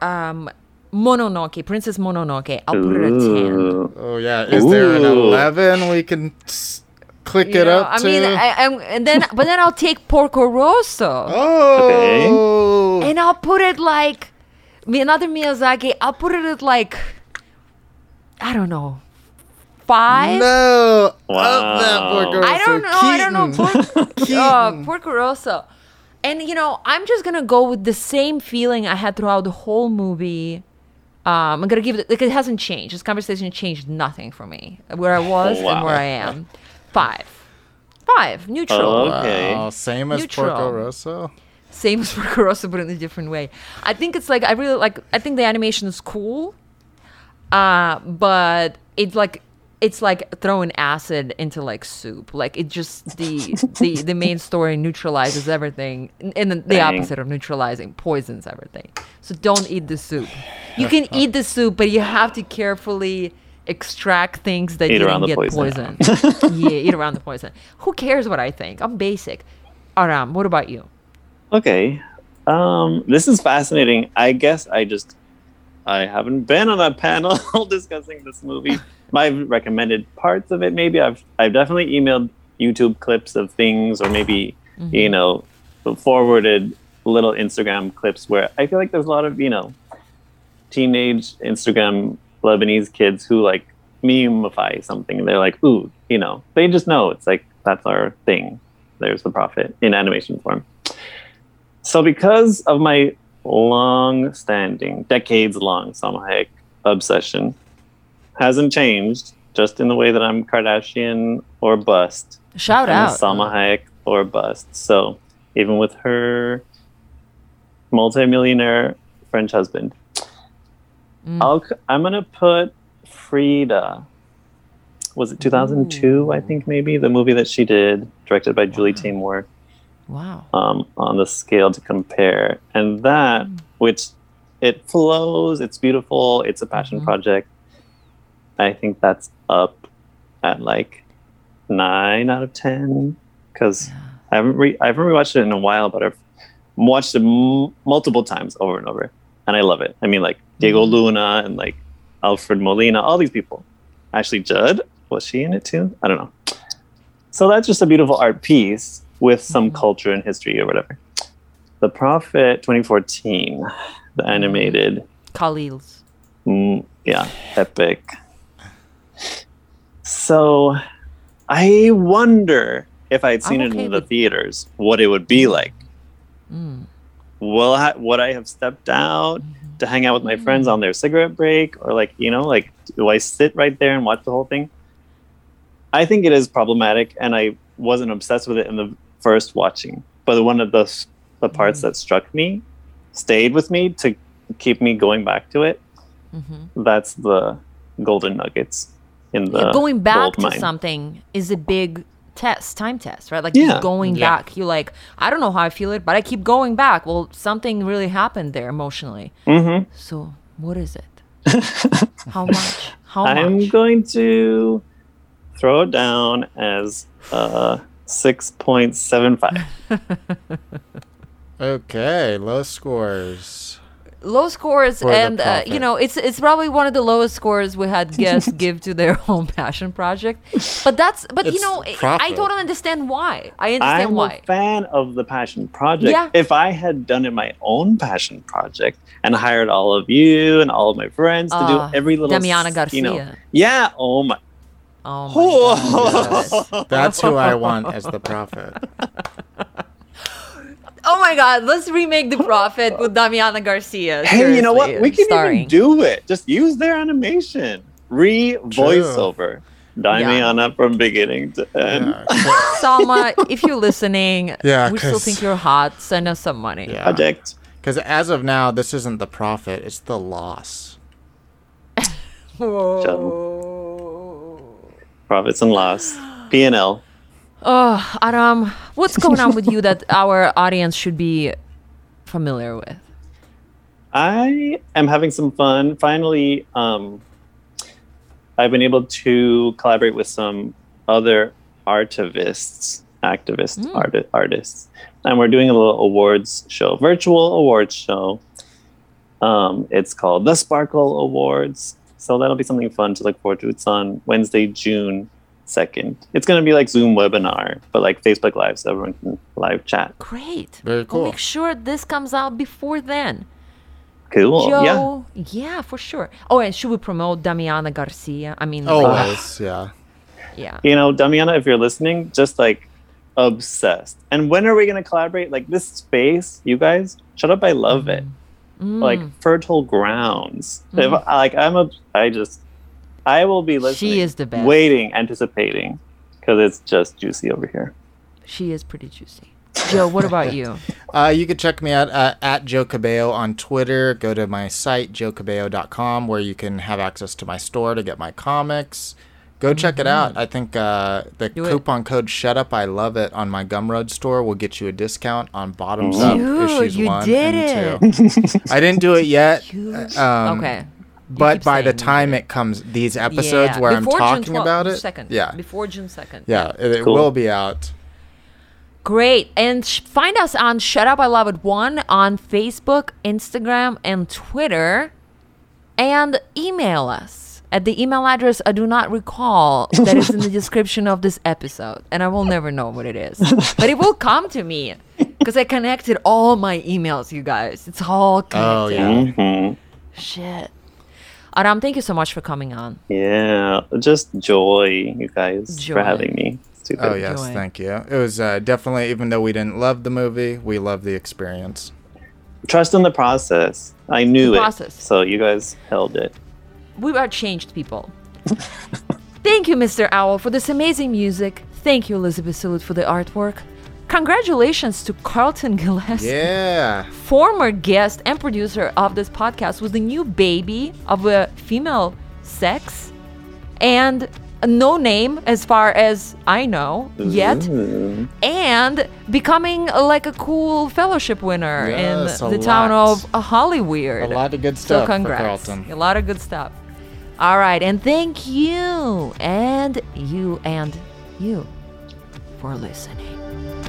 um mononoke princess mononoke i'll put it at 10 Oh yeah. Is there an eleven we can s- click You it know, up I to? mean, I, I'm, and then, but then I'll take Porco Rosso, oh. and I'll put it like me another Miyazaki. I'll put it at like I don't know, five. No. Up Wow. that Porco Rosso. I don't know. Rosso. I don't know. Keaton. Porco, Keaton. uh, Porco Rosso, and you know, I'm just gonna go with the same feeling I had throughout the whole movie. Um, I'm gonna give it like it hasn't changed. This conversation changed nothing for me. Where I was and where I am. Five. Five. Neutral. Oh. Okay. Wow, same as Neutral. Porco Rosso. same as Porco Rosso, but in a different way. I think it's like I really like. I think the animation is cool, uh, but it's like it's like throwing acid into like soup. Like it just the the the main story neutralizes everything, and then the opposite of neutralizing poisons everything. So don't eat the soup. You can eat the soup, but you have to carefully extract things that Eat you didn't the get poison. poisoned. yeah, eat around the poison. Who cares what I think? I'm basic. Aram, what about you? Okay. Um, this is fascinating. I guess I just I haven't been on a panel discussing this movie. I've recommended parts of it. Maybe I've I've definitely emailed YouTube clips of things, or maybe mm-hmm. you know forwarded little Instagram clips where I feel like there's a lot of you know teenage Instagram Lebanese kids who like memify something. They're like, ooh, you know, they just know it's like that's our thing. There's the prophet in animation form. So because of my long-standing, decades-long Salma Hayek obsession, hasn't changed. Just in the way that I'm Kardashian or bust, Shout I'm out. Salma Hayek or bust. So even with her multimillionaire French husband, Mm. I'll, I'm gonna put Frida. Was it 2002? I think maybe the movie that she did, directed by Julie Taymor, Wow. um, on the scale to compare, and that which it flows, it's beautiful, it's a passion Mhm. project. I think that's up at like nine out of ten because I haven't re- I haven't rewatched it in a while, but I've watched it m- multiple times over and over, and I love it. I mean, like Diego Mhm. Luna and like Alfred Molina, all these people. Ashley Judd was she in it too? I don't know. So that's just a beautiful art piece with some Mhm. culture and history or whatever. The Prophet 2014, the animated Khalil's. Mm, yeah, epic. So, I wonder if I had seen I'm it in the with- theaters, what it would be like. Mm. Will I, would I have stepped out to hang out with my friends on their cigarette break, or like you know, like do I sit right there and watch the whole thing? I think it is problematic, and I wasn't obsessed with it in the first watching. But one of the the parts that struck me, stayed with me to keep me going back to it. hmm that's the golden nuggets in the Yeah, going back to mine. something is a big test, time test, right? Like Yeah. just going Yeah. back. You're like, I don't know how I feel it, but I keep going back. Well, something really happened there emotionally. Mhm. So what is it? how much? How I'm much? going to throw it down as uh, six point seven five. Okay, low scores. Low scores, For and uh, you know, it's it's probably one of the lowest scores we had guests give to their own passion project. But that's, but you know, I- I don't understand why. I understand I'm why. a fan of the passion project. Yeah. If I had done it my own passion project and hired all of you and all of my friends to Ah, do every little, Damiana s- you know, Garcia. yeah. Oh my. Oh my god. yes. That's who I want as the prophet. Oh my god, let's remake The Prophet with Damiana Garcia. Hey, you know what? We can starring. even do it. Just use their animation. Re voiceover. Damiana from beginning to end. Yeah, Salma, if you're listening, Yeah, we still think you're hot. Send us some money. Yeah. Project. Because as of now, this isn't the prophet; it's the loss. Profits and loss. P&L. Oh, Aram, what's going on with you that our audience should be familiar with? I am having some fun. Finally, um, I've been able to collaborate with some other artivists, activist Mm. arti- artists, and we're doing a little awards show, virtual awards show. Um, it's called the Sparkle Awards, so that'll be something fun to look forward to. It's on Wednesday, June second. It's going to be like Zoom webinar, but like Facebook Live, so everyone can live chat. Great. Very We'll cool. make sure this comes out before then. Cool. Yeah. Joe, yeah. for sure. Oh, and should we promote Damiana Garcia? I mean, Oh, like, Always, yeah. yeah. you know, Damiana, if you're listening, just like obsessed. And when are we going to collaborate? Like this space, you guys, shut up. I love it. Mm-hmm. Mm. Like fertile grounds. If, like I'm a, I just, I will be listening. She is the best. Waiting, anticipating, because it's just juicy over here. She is pretty juicy. Joe, what about you? Uh, you can check me out uh, at Joe Cabello on Twitter. Go to my site, joecabello.com, where you can have access to my store to get my comics. Go check it out. I think uh, the Mm-hmm. Do it. coupon code "Shut Up I Love It" on my Gumroad store will get you a discount on Bottoms Up Dude, issues you one did and two. I didn't do it yet, um, okay. But by the time it comes, these episodes Yeah, where I'm before June talking 12th, about it, Second. yeah, Before June second. yeah, it, it Cool. will be out. Great. And sh- find us on Shut Up I Love It One on Facebook, Instagram, and Twitter. And email us at the email address I do not recall that is in the description of this episode. And I will never know what it is. But it will come to me because I connected all my emails, you guys. It's all connected. Oh connected. yeah. hmm Shit. Aram, thank you so much for coming on. Yeah, just joy, you guys, Joy. for having me. Stupid. Oh yes, Joy. thank you. It was uh, definitely, even though we didn't love the movie, we loved the experience. Trust in the process. I knew The it. process. So you guys held it. We are changed people. Thank you, Mr. Owl, for this amazing music. Thank you, Elizabeth Salute, for the artwork. Congratulations to Carlton Gillespie, Yeah. former guest and producer of this podcast, with the new baby of a female sex and no name, as far as I know, yet, Ooh. and becoming like a cool fellowship winner Yes, in the town of Hollyweird. A lot of good So stuff for congrats. Carlton. A lot of good stuff. All right, and thank you and you and you for listening.